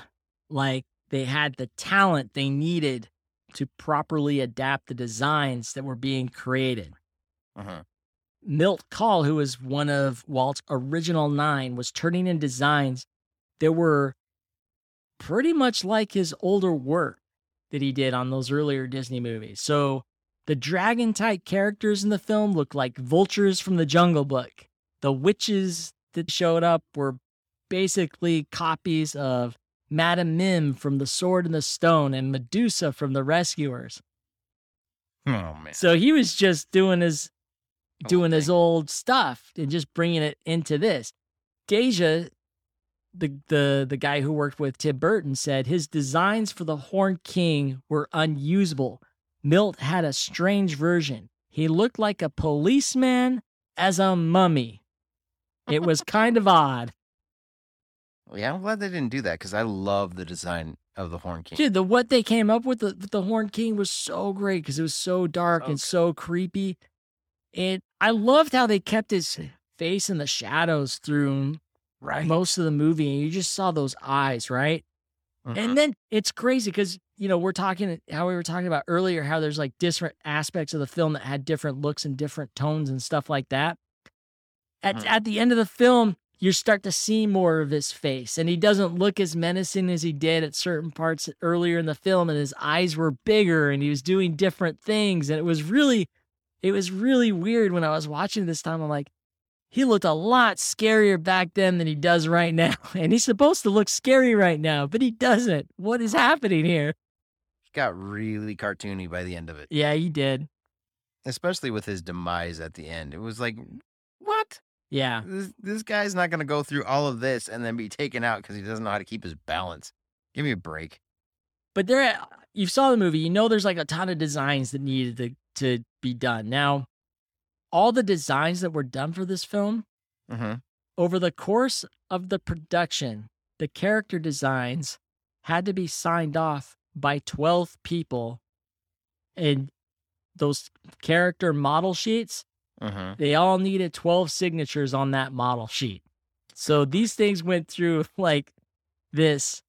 like they had the talent they needed to properly adapt the designs that were being created. Mhm. Milt Kahl, who was one of Walt's original nine, was turning in designs that were pretty much like his older work that he did on those earlier Disney movies. So the dragon type characters in the film looked like vultures from the Jungle Book. The witches that showed up were basically copies of Madame Mim from The Sword and the Stone and Medusa from The Rescuers. Oh man. So he was just doing his doing his thing. old stuff and just bringing it into this. Deja, the the the guy who worked with Tim Burton, said his designs for the Horn King were unusable. Milt had a strange version. He looked like a policeman as a mummy. It was kind of odd. Yeah, I'm glad they didn't do that because I love the design of the Horn King. Dude, the what they came up with the, with the Horn King was so great because it was so dark So and so creepy. And I loved how they kept his face in the shadows through Right. most of the movie, and you just saw those eyes, right? Mhm. And then it's crazy because you know we're talking how we were talking about earlier how there's like different aspects of the film that had different looks and different tones and stuff like that. At Mhm. at the end of the film, you start to see more of his face, and he doesn't look as menacing as he did at certain parts earlier in the film, and his eyes were bigger, and he was doing different things, and it was really, it was really weird when I was watching this time. I'm like, he looked a lot scarier back then than he does right now. And he's supposed to look scary right now, but he doesn't. What is happening here? He got really cartoony by the end of it, Yeah, he did. especially with his demise at the end. It was like, what? Yeah. This, this guy's not going to go through all of this and then be taken out because he doesn't know how to keep his balance. Give me a break. But there uh, you saw the movie, you know there's like a ton of designs that needed to to be done. Now, all the designs that were done for this film hmm over the course of the production, the character designs had to be signed off by 12 people. And those character model sheets hmm They all needed 12 signatures on that model sheet. So these things went through like this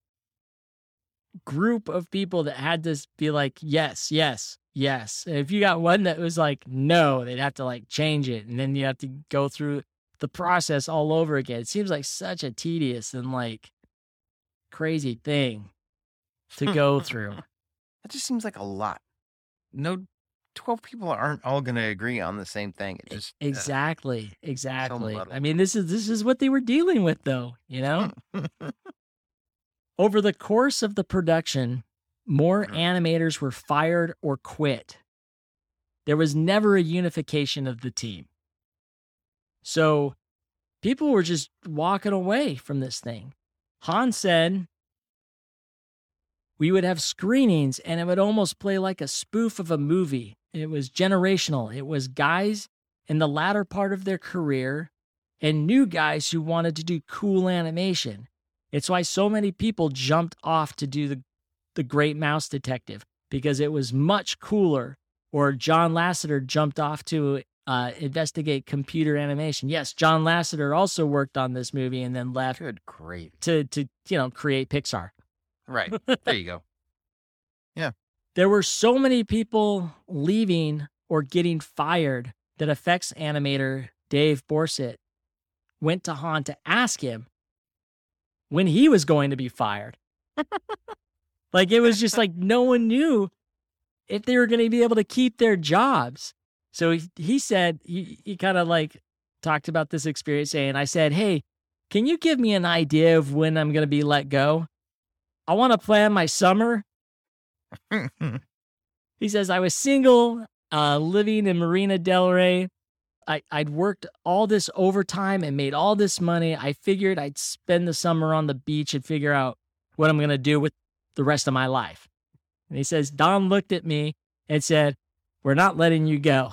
group of people that had to be like, yes, yes, yes. And if you got one that was like, no, they'd have to like change it. And then you have to go through the process all over again. It seems like such a tedious and like crazy thing to go through. That just seems like a lot. No, 12 people aren't all going to agree on the same thing. It just uh, Exactly. Exactly. I mean, this is this is what they were dealing with though, you know? Over the course of the production, more Mhm. animators were fired or quit. There was never a unification of the team. So people were just walking away from this thing. Hahn said we would have screenings and it would almost play like a spoof of a movie. It was generational. It was guys in the latter part of their career and new guys who wanted to do cool animation. It's why so many people jumped off to do the, the Great Mouse Detective because it was much cooler. Or John Lasseter jumped off to uh, investigate computer animation. Yes, John Lasseter also worked on this movie and then left good gravy. to to you know create Pixar. Right. There you go. Yeah, there were so many people leaving or getting fired that effects animator Dave Bossert went to Hahn to ask him when he was going to be fired. like it was just like no one knew if they were going to be able to keep their jobs. So he, he said, he, he kind of like talked about this experience saying, I said, Hey, can you give me an idea of when I'm going to be let go? I want to plan my summer he says, I was single, uh, living in Marina Del Rey. I, I'd worked all this overtime and made all this money. I figured I'd spend the summer on the beach and figure out what I'm going to do with the rest of my life. And he says, Don looked at me and said, We're not letting you go.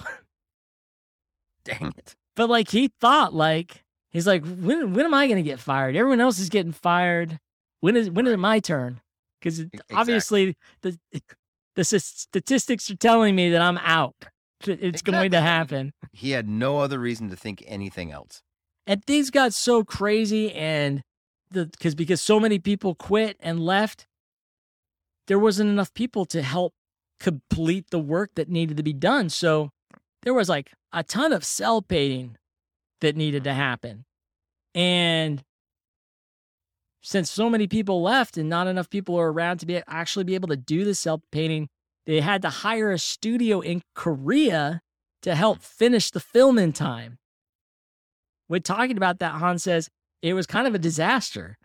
Dang it. But like he thought, like, he's like, when, when am I going to get fired? Everyone else is getting fired. When is, when is it my turn? Because exactly. obviously the, the statistics are telling me that I'm out. It's going to happen. He had no other reason to think anything else. and things got so crazy and the because because so many people quit and left there wasn't enough people to help complete the work that needed to be done. So there was like a ton of cel painting that needed to happen. And since so many people left and not enough people were around to be actually be able to do the cel painting they had to hire a studio in korea to help finish the film in time. When talking about that, Hahn says it was kind of a disaster.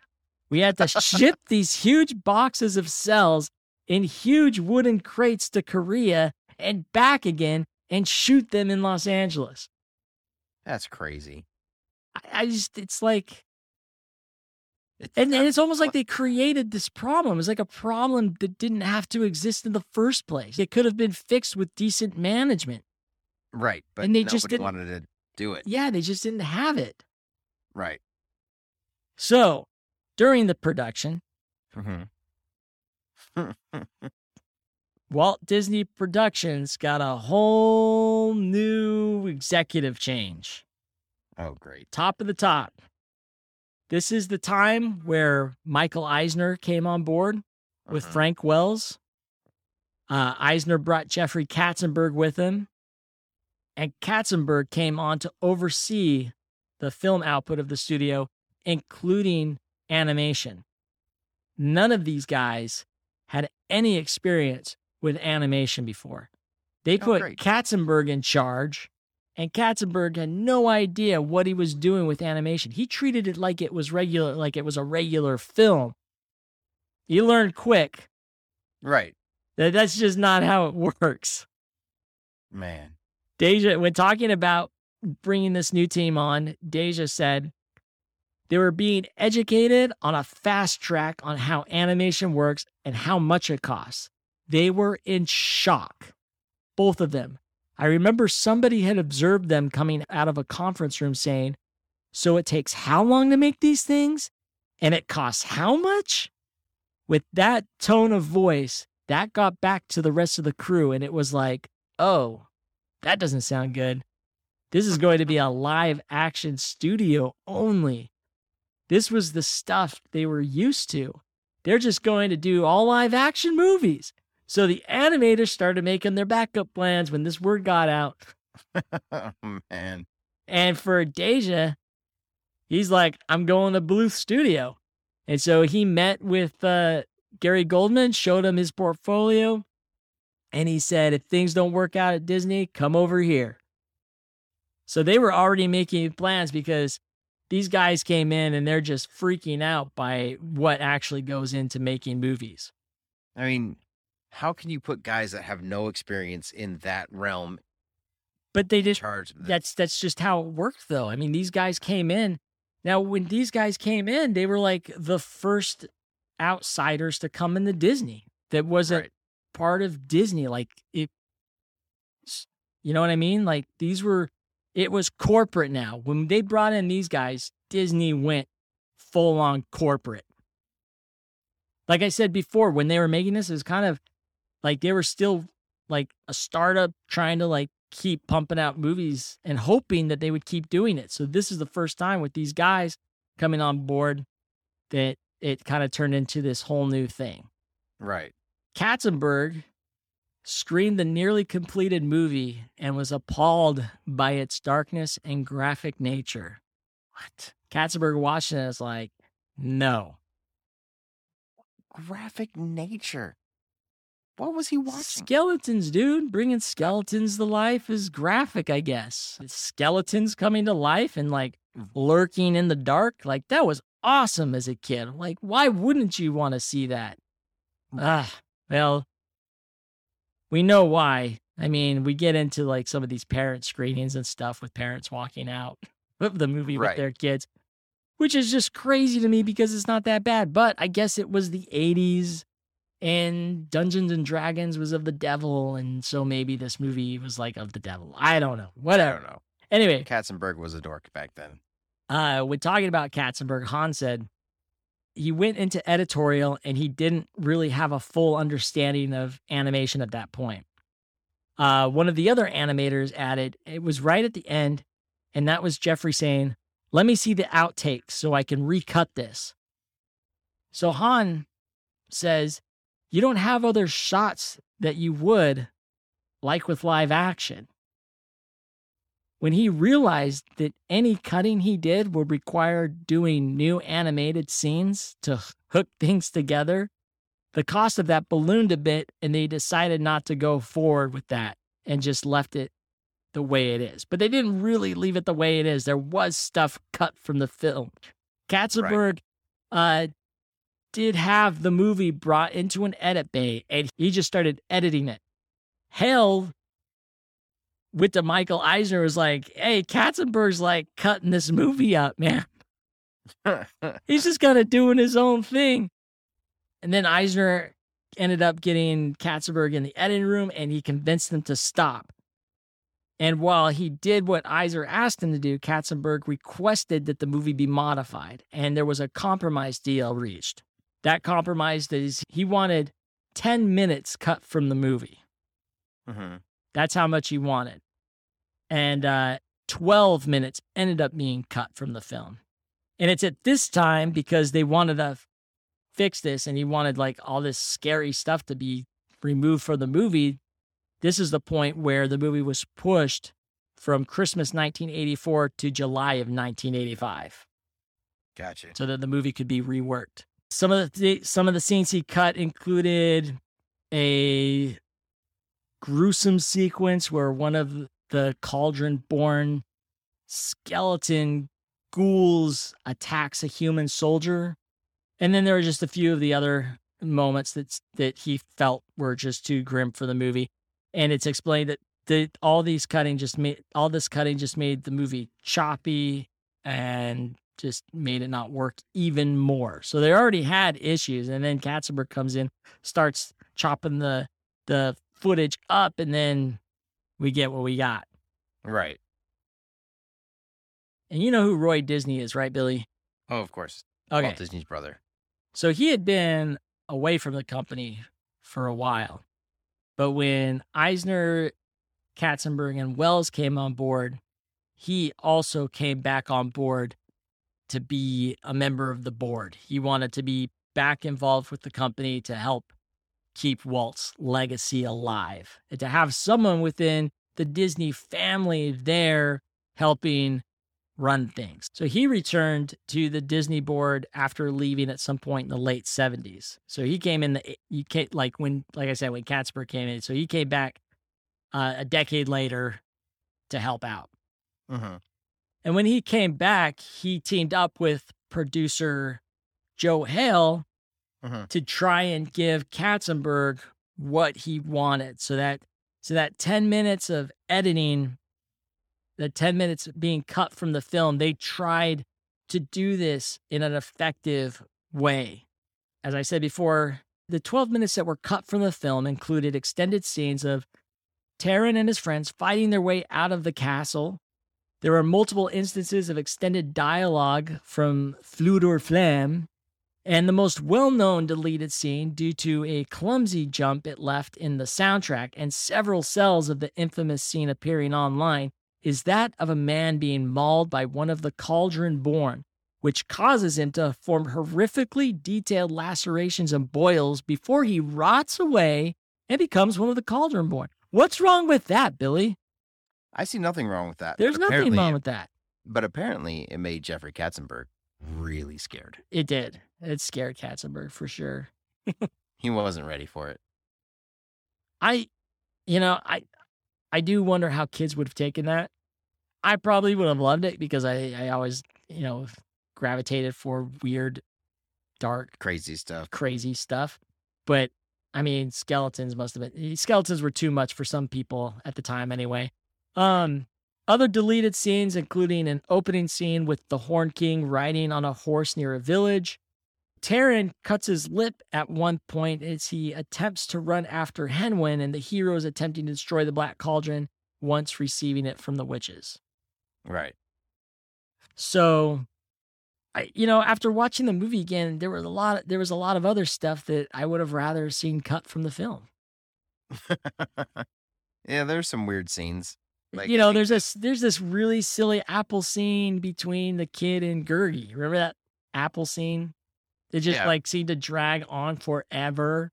We had to ship these huge boxes of cels in huge wooden crates to Korea and back again and shoot them in Los Angeles. That's crazy. I, I just, it's like, It's, and, and it's almost like they created this problem. It's like a problem that didn't have to exist in the first place. It could have been fixed with decent management. right, but and they just didn't- wanted to do it. Yeah, they just didn't have it. Right. So during the production, Mhm. Walt Disney Productions got a whole new executive change. oh, great. Top of the top. This is the time where Michael Eisner came on board with Mhm. Frank Wells. Uh, Eisner brought Jeffrey Katzenberg with him, and Katzenberg came on to oversee the film output of the studio, including animation. None of these guys had any experience with animation before. They Oh, put great. Katzenberg in charge, and Katzenberg had no idea what he was doing with animation. He treated it like it was regular, like it was a regular film. You learn quick Right. that that's just not how it works. Man. Deja, when talking about bringing this new team on, Deja said they were being educated on a fast track on how animation works and how much it costs. They were in shock, both of them. I remember somebody had observed them coming out of a conference room saying, So it takes how long to make these things? And it costs how much? With that tone of voice, that got back to the rest of the crew, and it was like, Oh, that doesn't sound good. This is going to be a live action studio only. This was the stuff they were used to. They're just going to do all live action movies. So the animators started making their backup plans when this word got out. oh, man. And for Deja, he's like, I'm going to Bluth Studio. And so he met with uh, Gary Goldman, showed him his portfolio, and he said, if things don't work out at Disney, come over here. So they were already making plans because these guys came in and they're just freaking out by what actually goes into making movies. I mean, how can you put guys that have no experience in that realm But they just charge that's that's just how it worked though. I mean, these guys came in. Now, when these guys came in, they were like the first outsiders to come into Disney that wasn't Right. part of Disney. Like it, you know what I mean? Like these were, it was corporate now. When they brought in these guys, Disney went full on corporate. Like I said before, when they were making this, it was kind of like they were still like a startup trying to like keep pumping out movies and hoping that they would keep doing it. So this is the first time with these guys coming on board that it kind of turned into this whole new thing. Right. Katzenberg screened the nearly completed movie and was appalled by its darkness and graphic nature. What? Katzenberg watched it was like, no. Graphic nature. What was he watching? Skeletons, dude. Bringing skeletons to life is graphic, I guess. Skeletons coming to life and like lurking in the dark. Like, that was awesome as a kid. Like, why wouldn't you want to see that? Ah, well, we know why. I mean, we get into like some of these parent screenings and stuff with parents walking out of the movie with their kids, which is just crazy to me because it's not that bad. But I guess it was the 80s and Dungeons and Dragons was of the devil. And so maybe this movie was like of the devil. I don't know. I Whatever. don't know. Anyway, Katzenberg was a dork back then. uh, when talking about Katzenberg, Hahn said he went into editorial and he didn't really have a full understanding of animation at that point. Uh, one of the other animators added, it was right at the end, and that was Jeffrey saying, Let me see the outtakes so I can recut this. So Hahn says, You don't have other shots that you would, like with live action when he realized that any cutting he did would require doing new animated scenes to hook things together, the cost of that ballooned a bit, and they decided not to go forward with that and just left it the way it is. But they didn't really leave it the way it is. There was stuff cut from the film. Katzenberg uh, did have the movie brought into an edit bay, and he just started editing it. Hell with the Michael Eisner was like, hey, Katzenberg's like cutting this movie up, man. He's just kind of doing his own thing. And then Eisner ended up getting Katzenberg in the editing room and he convinced them to stop. And while he did what Eisner asked him to do, Katzenberg requested that the movie be modified and there was a compromise deal reached. That compromise is he wanted 10 minutes cut from the movie. hmm That's how much he wanted. And uh, 12 minutes ended up being cut from the film. And it's at this time because they wanted to fix this and he wanted like all this scary stuff to be removed from the movie. This is the point where the movie was pushed from Christmas 1984 to July of 1985 Gotcha. so that the movie could be reworked. Some of the some of the scenes he cut included a gruesome sequence where one of the cauldron-born skeleton ghouls attacks a human soldier, and then there are just a few of the other moments that that he felt were just too grim for the movie, and it's explained that the all these cutting just made all this cutting just made the movie choppy and just made it not work even more. So they already had issues, and then Katzenberg comes in, starts chopping the the footage up, and then we get what we got. Right. And you know who Roy Disney is, right, Billy? Oh, of course. Okay, Walt Disney's brother. so he had been away from the company for a while, but when Eisner, Katzenberg, and Wells came on board, he also came back on board to be a member of the board. He wanted to be back involved with the company to help keep Walt's legacy alive and to have someone within the Disney family there helping run things. So he returned to the Disney board after leaving at some point in the late 70s. So he came in the you came like when like I said when Katzenberg came in. So he came back uh, a decade later to help out. Mm-hmm. And when he came back, he teamed up with producer Joe Hale Mhm. to try and give Katzenberg what he wanted. So that so that 10 minutes of editing, the 10 minutes being cut from the film, they tried to do this in an effective way. As I said before, the 12 minutes that were cut from the film included extended scenes of Taran and his friends fighting their way out of the castle. There were multiple instances of extended dialogue from Fflewddur Fflam, and the most well known deleted scene, due to a clumsy jump it left in the soundtrack and several cels of the infamous scene appearing online, is that of a man being mauled by one of the Cauldron Born, which causes him to form horrifically detailed lacerations and boils before he rots away and becomes one of the Cauldron Born. What's wrong with that, Billy? I see nothing wrong with that. There's but nothing wrong with that. But apparently, it made Jeffrey Katzenberg really scared. It did. It scared Katzenberg for sure. He wasn't ready for it. I, you know, I, I do wonder how kids would have taken that. I probably would have loved it because I, I always, you know, gravitated for weird, dark, Crazy stuff. crazy stuff. But I mean, skeletons must have been skeletons were too much for some people at the time anyway. Um other deleted scenes including an opening scene with the Horn King riding on a horse near a village. Taran cuts his lip at one point as he attempts to run after Hen Wen and the heroes attempting to destroy the Black Cauldron once receiving it from the witches. Right. So, I you know after watching the movie again, there was a lot. There was a lot of other stuff that I would have rather seen cut from the film. yeah, there's some weird scenes. Like, you know, there's this there's this really silly apple scene between the kid and Gurgi. Remember that apple scene? It just Yeah. like seemed to drag on forever.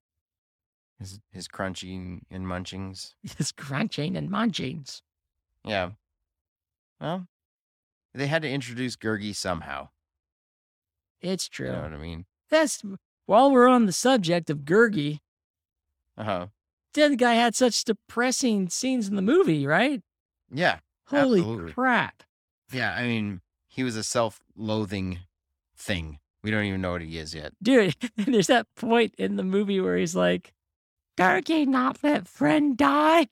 his, his crunching and munchings. It's crunching and munchings. Yeah. Well, they had to introduce Gurgi somehow. It's true. You know what I mean? That's while we're on the subject of Gurgi, Uh huh. that guy had such depressing scenes in the movie, right? Yeah. Holy Absolutely. crap. Yeah. I mean, he was a self loathing thing. We don't even know what he is yet. Dude, there's that point in the movie where he's like, Darky not let friend die.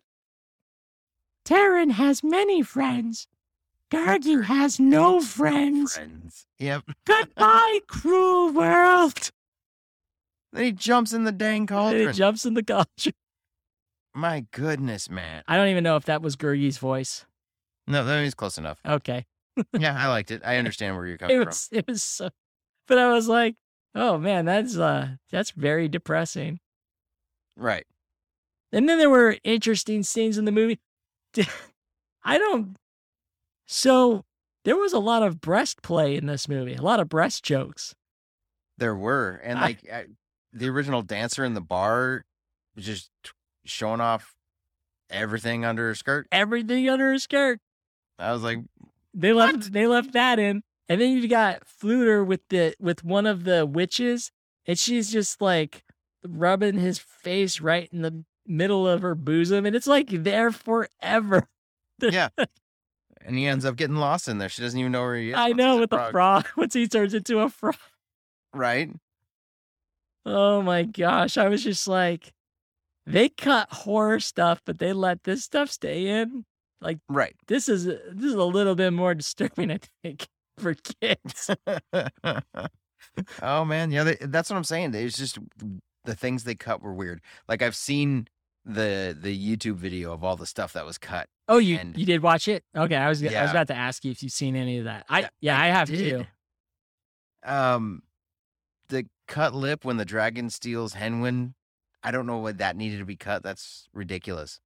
Taran has many friends. Gurgi has no friends. Friends. Yep. Goodbye, cruel world. Then he jumps in the dang cauldron. he jumps in the cauldron. My goodness, man. I don't even know if that was Gurgi's voice. No, that was close enough. Okay. Yeah, I liked it. I understand where you're coming It was it was so but I was like, oh man, that's uh that's very depressing. Right. And then there were interesting scenes in the movie. I don't. So there was a lot of breast play in this movie, a lot of breast jokes. There were. And like I, the original dancer in the bar was just showing off everything under her skirt. Everything under her skirt. I was like, They left. They left that in, and then you've got Fflewddur with the with one of the witches, and she's just like rubbing his face right in the middle of her bosom, and it's like there forever. yeah. and he ends up getting lost in there. She doesn't even know where he is. I know with the frog once he turns into a frog. Right. Oh my gosh. I was just like, they cut horror stuff, but they let this stuff stay in. Like right. This is this is a little bit more disturbing, I think, for kids. oh man, yeah, they, that's what I'm saying. It's just the things they cut were weird. Like I've seen the the YouTube video of all the stuff that was cut. Oh, you And- you did watch it? Okay, I was I was about to ask you if you've seen any of that. I Yeah, yeah, I, have did. too. Um, the cut lip when the dragon steals Hen Wen. I don't know what that needed to be cut. That's ridiculous.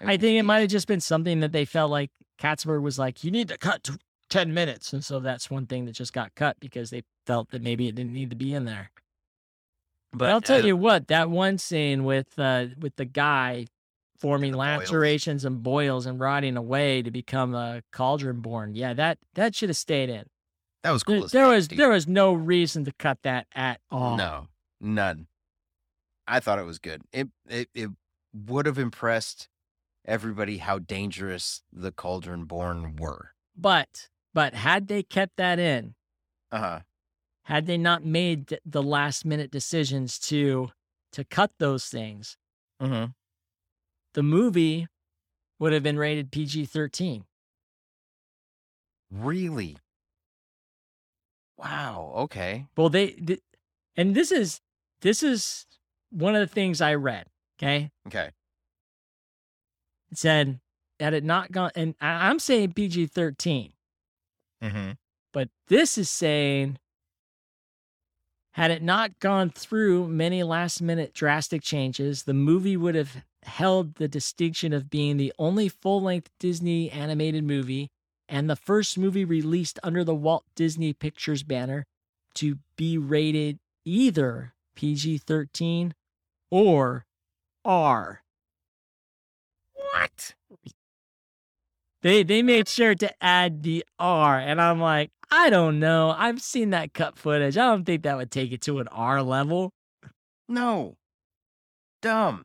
I think it might have just been something that they felt like Katzberg was like, you need to cut 10 minutes. And so that's one thing that just got cut because they felt that maybe it didn't need to be in there. But, I'll tell you what, that one scene with uh with the guy forming the boils. lacerations and boils and rotting away to become a cauldron born. Yeah, that that should have stayed in. That was cool. There, there was dude. there was no reason to cut that at all. No, none. I thought it was good. It it it would have impressed everybody how dangerous the Cauldron Born were. But but had they kept that in, Uh huh. had they not made the last minute decisions to to cut those things, Mm-hmm. the movie would have been rated PG-13. Really? Wow. Okay. Well, they th- and this is this is one of the things I read, okay? Okay. It said had it not gone and I- I'm saying PG-13. Mm-hmm. But this is saying, had it not gone through many last minute drastic changes, the movie would have held the distinction of being the only full length Disney animated movie and the first movie released under the Walt Disney Pictures banner to be rated either PG 13 or R. What? They they made sure to add the R, and I'm like, I don't know. I've seen that cut footage. I don't think that would take it to an R level. No. Dumb.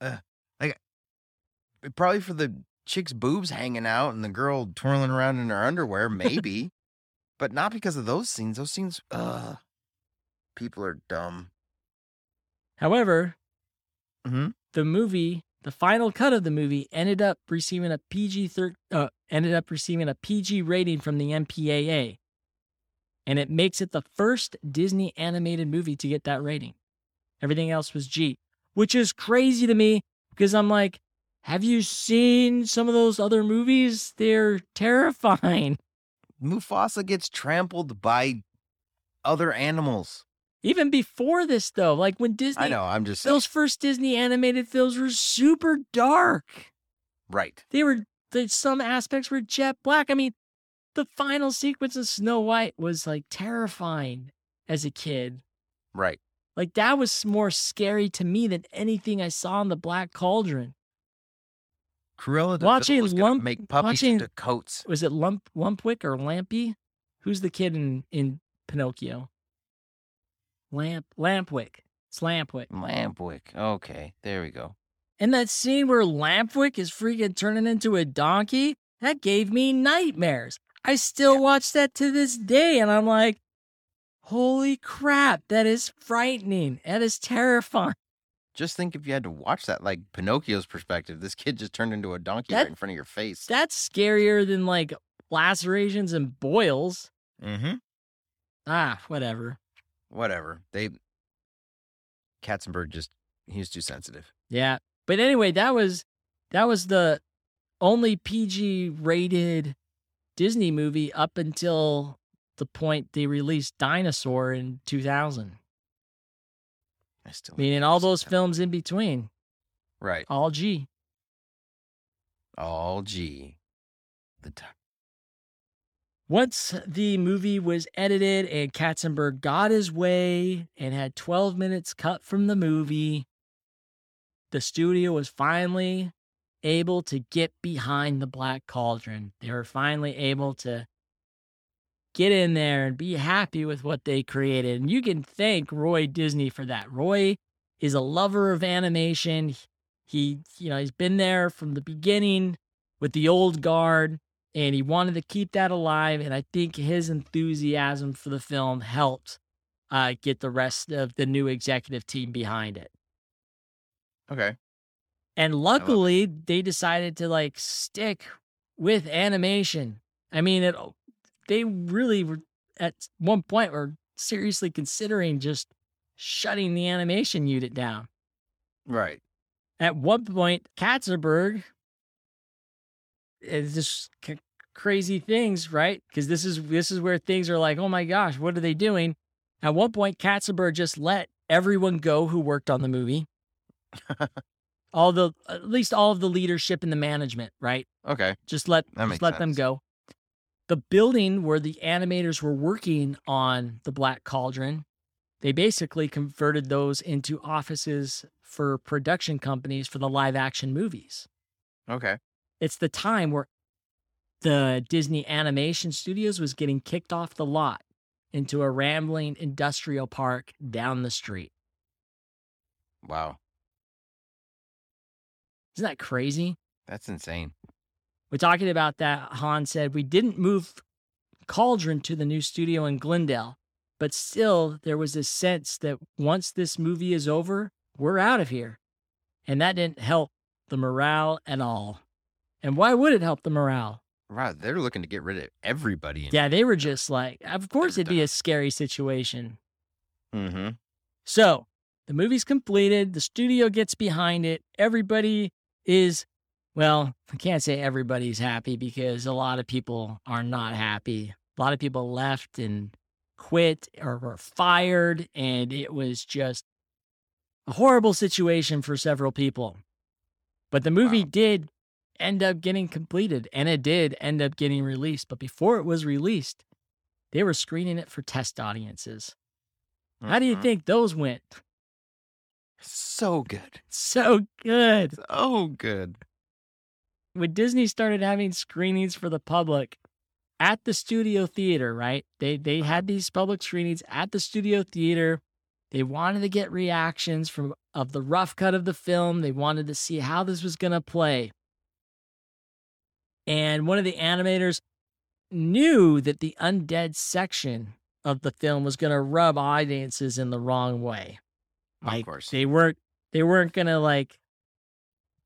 Uh, like, probably for the chick's boobs hanging out and the girl twirling around in her underwear, maybe. but not because of those scenes. Those scenes, uh, People are dumb. However, Mm-hmm. the movie, the final cut of the movie, ended up receiving a PG thir- uh, ended up receiving a PG rating from the MPAA, and it makes it the first Disney animated movie to get that rating. Everything else was G, which is crazy to me because I'm like, have you seen some of those other movies? They're terrifying. Mufasa gets trampled by other animals. Even before this, though, like when Disney, I know. I'm just those first Disney animated films were super dark. right. They were, the, some aspects were jet black. I mean, the final sequence of Snow White was like terrifying as a kid. Right. Like that was more scary to me than anything I saw in the Black Cauldron. Cruella de Watching Vil was Lump- make puppies watching- into coats. Was it Lump Lumpwick or Lampy? Who's the kid in in Pinocchio? Lamp Lampwick. It's Lampwick. Lampwick. Okay, there we go. And that scene where Lampwick is freaking turning into a donkey, that gave me nightmares. I still watch that to this day, and I'm like, holy crap, that is frightening. That is terrifying. Just think if you had to watch that, like Pinocchio's perspective, this kid just turned into a donkey That- right in front of your face. That's scarier than like lacerations and boils. mm-hmm. Ah, whatever. Whatever. They Katzenberg just he was too sensitive. Yeah. But anyway, that was that was the only PG rated Disney movie up until the point they released Dinosaur in 2000. I still Meaning all those films in between, Right. all G. All G. The Once the movie was edited and Katzenberg got his way and had 12 minutes cut from the movie, the studio was finally able to get behind the Black Cauldron. They were finally able to get in there and be happy with what they created. And you can thank Roy Disney for that. Roy is a lover of animation. He, you know, he's been there from the beginning with the old guard and he wanted to keep that alive. And I think his enthusiasm for the film helped uh, get the rest of the new executive team behind it. Okay. And luckily, they decided to like stick with animation. I mean, it, they really were at one point were seriously considering just shutting the animation unit down. Right. At one point, Katzenberg is just crazy things, right? Because this is this is where things are like, oh my gosh, what are they doing? At one point, Katzenberg just let everyone go who worked on the movie. all the at least all of the leadership and the management, right? Okay. Just let just let them go. The building where the animators were working on the Black Cauldron they basically converted those into offices for production companies for the live action movies. Okay. It's the time where the Disney Animation Studios was getting kicked off the lot into a rambling industrial park down the street. Wow. Isn't that crazy? That's insane. We're talking about that. Hahn said, We didn't move Cauldron to the new studio in Glendale, but still, there was a sense that once this movie is over, we're out of here. And that didn't help the morale at all. And why would it help the morale? Right. They're looking to get rid of everybody. In- Yeah, they were just like, of course, it'd be a scary situation. mm-hmm. So the movie's completed. The studio gets behind it. Everybody is, well, I can't say everybody's happy because a lot of people are not happy. A lot of people left and quit or were fired. And it was just a horrible situation for several people. But the movie Wow. did end up getting completed and it did end up getting released. But before it was released, they were screening it for test audiences. How do you Mhm. think those went? So good. So good. So good. When Disney started having screenings for the public at the studio theater, right? They they had these public screenings at the studio theater. They wanted to get reactions from of the rough cut of the film. They wanted to see how this was going to play. And one of the animators knew that the undead section of the film was going to rub audiences in the wrong way. Like, Of course. they weren't they weren't going to like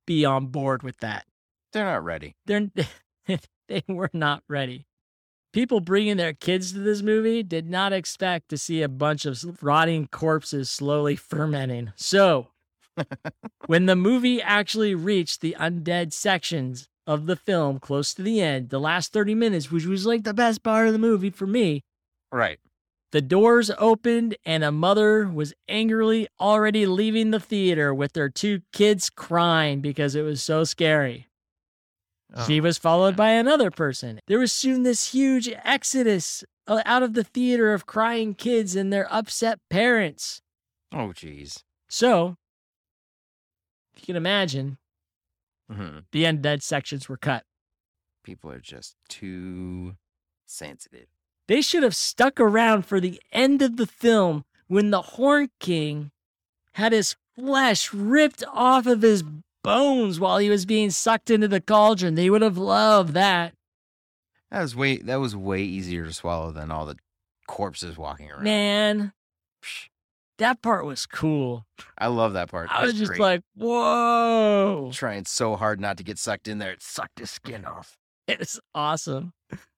be on board with that. They're not ready. They're they were not ready. People bringing their kids to this movie did not expect to see a bunch of rotting corpses slowly fermenting. So, when the movie actually reached the undead sections of the film close to the end, the last 30 minutes, which was like the best part of the movie for me, Right. the doors opened and a mother was angrily already leaving the theater with their two kids crying because it was so scary. She Oh, was followed by another person. There was soon this huge exodus uh, out of the theater of crying kids and their upset parents. Oh, jeez. So, if you can imagine, hmm the undead sections were cut. People are just too sensitive. They should have stuck around for the end of the film when the Horn King had his flesh ripped off of his bones while he was being sucked into the cauldron. They would have loved that. That was way. That was way easier to swallow than all the corpses walking around. Man, Psh, that part was cool. I love that part. I was just great. like, whoa. trying so hard not to get sucked in there. It sucked his skin off. It's awesome.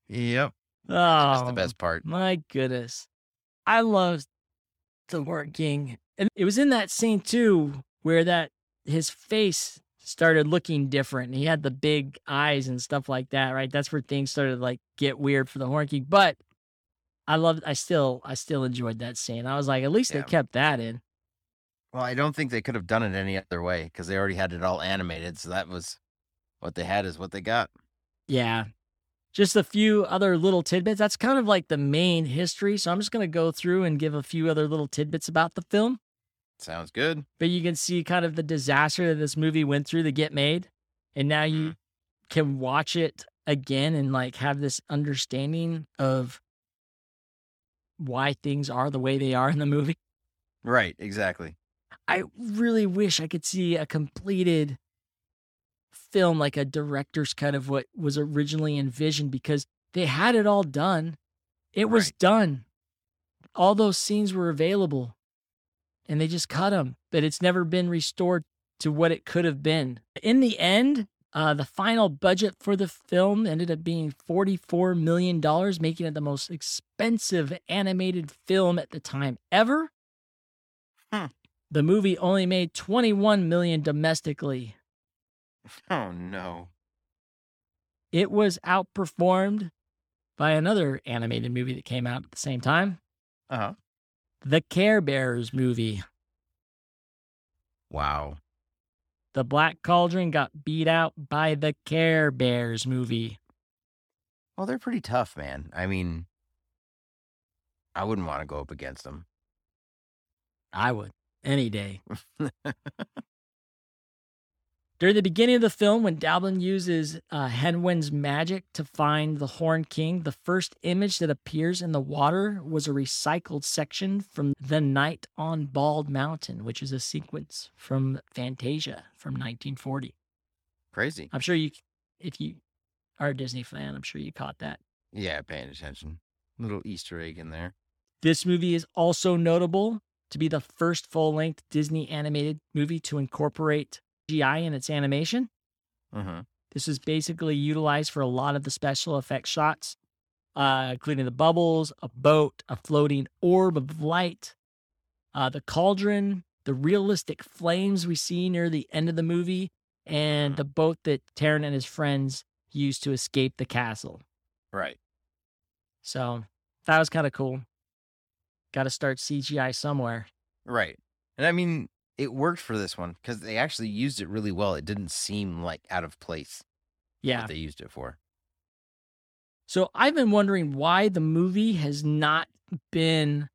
Yep. Oh, That's the best part. My goodness. I loved the Horn King. And it was in that scene too where that his face started looking different. He had the big eyes and stuff like that, right? That's where things started to like get weird for the Horn King. But I loved I still I still enjoyed that scene. I was like, at least Yeah. they kept that in. Well, I don't think they could have done it any other way because they already had it all animated. So that was what they had is what they got. Yeah. Just a few other little tidbits. That's kind of like the main history. So I'm just going to go through and give a few other little tidbits about the film. Sounds good. But you can see kind of the disaster that this movie went through to get made. And now you mm-hmm. can watch it again and like have this understanding of why things are the way they are in the movie. Right. Exactly. I really wish I could see a completed film, like a director's cut of what was originally envisioned, because they had it all done. It was Right. done. All those scenes were available and they just cut them, but it's never been restored to what it could have been. In the end, uh, the final budget for the film ended up being $44 million, making it the most expensive animated film at the time ever. Hmm. The movie only made 21 million domestically. Oh no. It was outperformed by another animated movie that came out at the same time, Uh huh. the Care Bears movie. Wow. The Black Cauldron got beat out by the Care Bears movie. Well, they're pretty tough, man. I mean, I wouldn't want to go up against them. I would any day. During the beginning of the film, when Dallben uses uh, Hen Wen's magic to find the Horn King, the first image that appears in the water was a recycled section from The Night on Bald Mountain, which is a sequence from Fantasia from 1940. Crazy. I'm sure you, if you are a Disney fan, I'm sure you caught that. Yeah, paying attention. Little Easter egg in there. This movie is also notable to be the first full length Disney animated movie to incorporate CGI in its animation. Mm-hmm. This is basically utilized for a lot of the special effect shots, uh, including the bubbles, a boat, a floating orb of light, uh, the cauldron, the realistic flames we see near the end of the movie, and the boat that Taran and his friends used to escape the castle. Right. So that was kind of cool. Got to start CGI somewhere. Right. And I mean, it worked for this one because they actually used it really well. It didn't seem like out of place Yeah. what they used it for. So I've been wondering why the movie has not been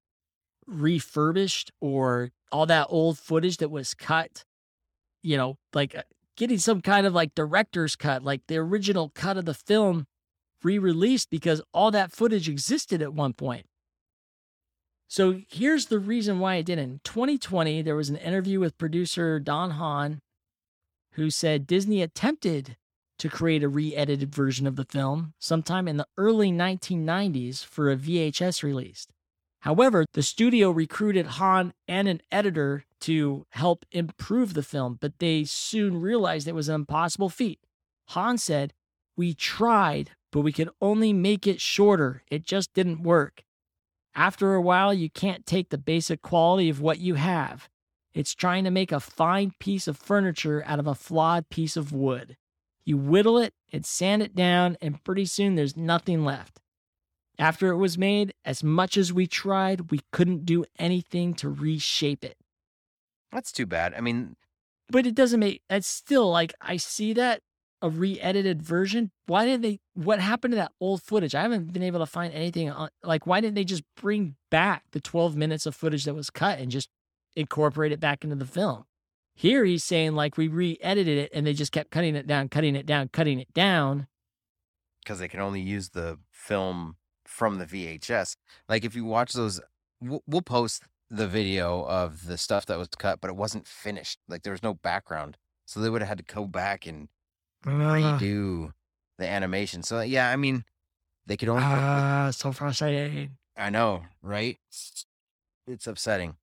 refurbished or all that old footage that was cut, you know, like uh, getting some kind of like director's cut, like the original cut of the film re released because all that footage existed at one point. So here's the reason why it didn't. In 2020, there was an interview with producer Don Hahn who said Disney attempted to create a re edited version of the film sometime in the early 1990s for a VHS release. However, the studio recruited Hahn and an editor to help improve the film, but they soon realized it was an impossible feat. Hahn said, We tried, but we could only make it shorter. It just didn't work. After a while, you can't take the basic quality of what you have. It's trying to make a fine piece of furniture out of a flawed piece of wood. You whittle it and sand it down, and pretty soon there's nothing left. After it was made, as much as we tried, we couldn't do anything to reshape it. That's too bad. I mean, But it doesn't make that's still like I see that a re-edited version. Why did they what happened to that old footage? I haven't been able to find anything on like why didn't they just bring back the 12 minutes of footage that was cut and just incorporate it back into the film? Here he's saying like we re-edited it and they just kept cutting it down, cutting it down, cutting it down. because they can only use the film from the VHS. Like if you watch those, we'll, we'll post the video of the stuff that was cut, but it wasn't finished. Like there was no background, so they would have had to go back and redo the animation. So yeah, I mean, they could only. Ah, so frustrating. I know, right? It's upsetting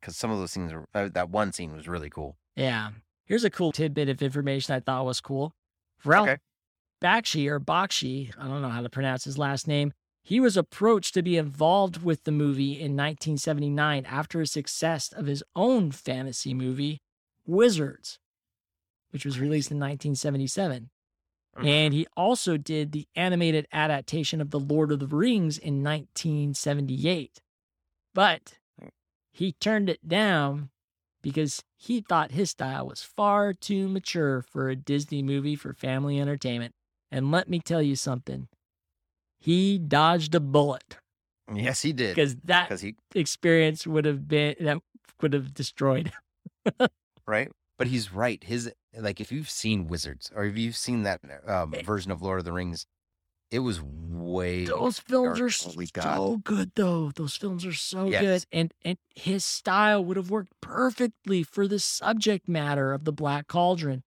because some of those things are. Uh, that one scene was really cool. Yeah. Here's a cool tidbit of information I thought was cool. Ralph Okay. Bakshi or Bakshi, I don't know how to pronounce his last name. He was approached to be involved with the movie in 1979 after a success of his own fantasy movie, Wizards, which was released in 1977. Mhm. And he also did the animated adaptation of The Lord of the Rings in 1978. But he turned it down because he thought his style was far too mature for a Disney movie for family entertainment. And let me tell you something. He dodged a bullet Yes, he did. because that Because he experience would have been that would have destroyed. him. right, but he's right. His like if you've seen Wizards or if you've seen that um, Eh. version of Lord of the Rings, it was way Those films are so good though. Those films are so Yes. good. And and his style would have worked perfectly for the subject matter of the Black Cauldron.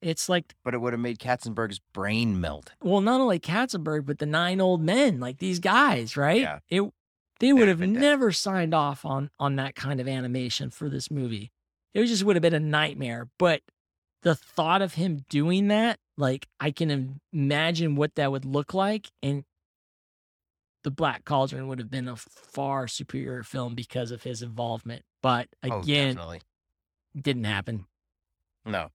It's like but it would have made Katzenberg's brain melt. well, not only Katzenberg, but the nine old men, like these guys, right? Yeah. It they would have have been dead. never signed off on on that kind of animation for this movie. It just would have been a nightmare. But the thought of him doing that, like I can imagine what that would look like, and the Black Cauldron would have been a far superior film because of his involvement. But oh, again, definitely. didn't happen. No.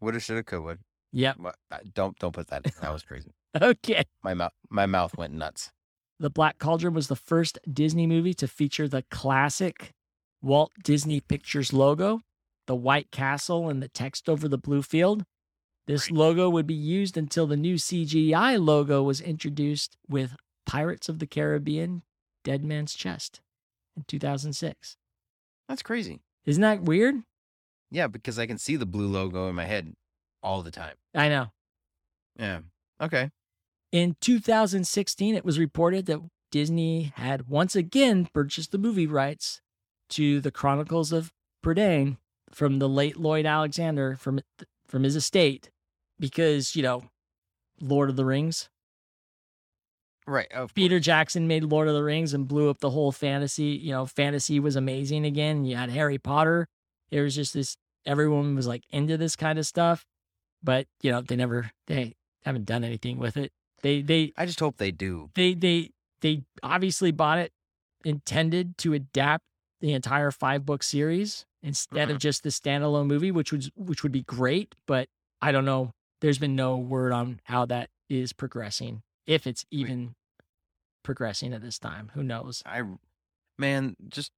Woulda, shoulda, could, would. Yep. Uh, Don't don't put that. in. That was crazy. Okay. My mouth my mouth went nuts. The Black Cauldron was the first Disney movie to feature the classic Walt Disney Pictures logo, the white castle and the text over the blue field. This logo would be used until the new CGI logo was introduced with Pirates of the Caribbean Dead Man's Chest in 2006. That's crazy. Isn't that weird? Yeah, because I can see the blue logo in my head all the time. I know. Yeah. Okay. In 2016, it was reported that Disney had once again purchased the movie rights to the Chronicles of Prydain from the late Lloyd Alexander from from his estate because, you know, Lord of the Rings. Right. Of Peter Jackson made Lord of the Rings and blew up the whole fantasy. You know, fantasy was amazing again. You had Harry Potter. It was just this, everyone was like into this kind of stuff, but, you know, they never, they haven't done anything with it. They, they, I just hope they do. they, they, they obviously bought it intended to adapt the entire five book series instead of mm-hmm. just the standalone movie, which would, which would be great. But I don't know. There's been no word on how that is progressing, if it's even progressing at this time. Who knows? I, man, just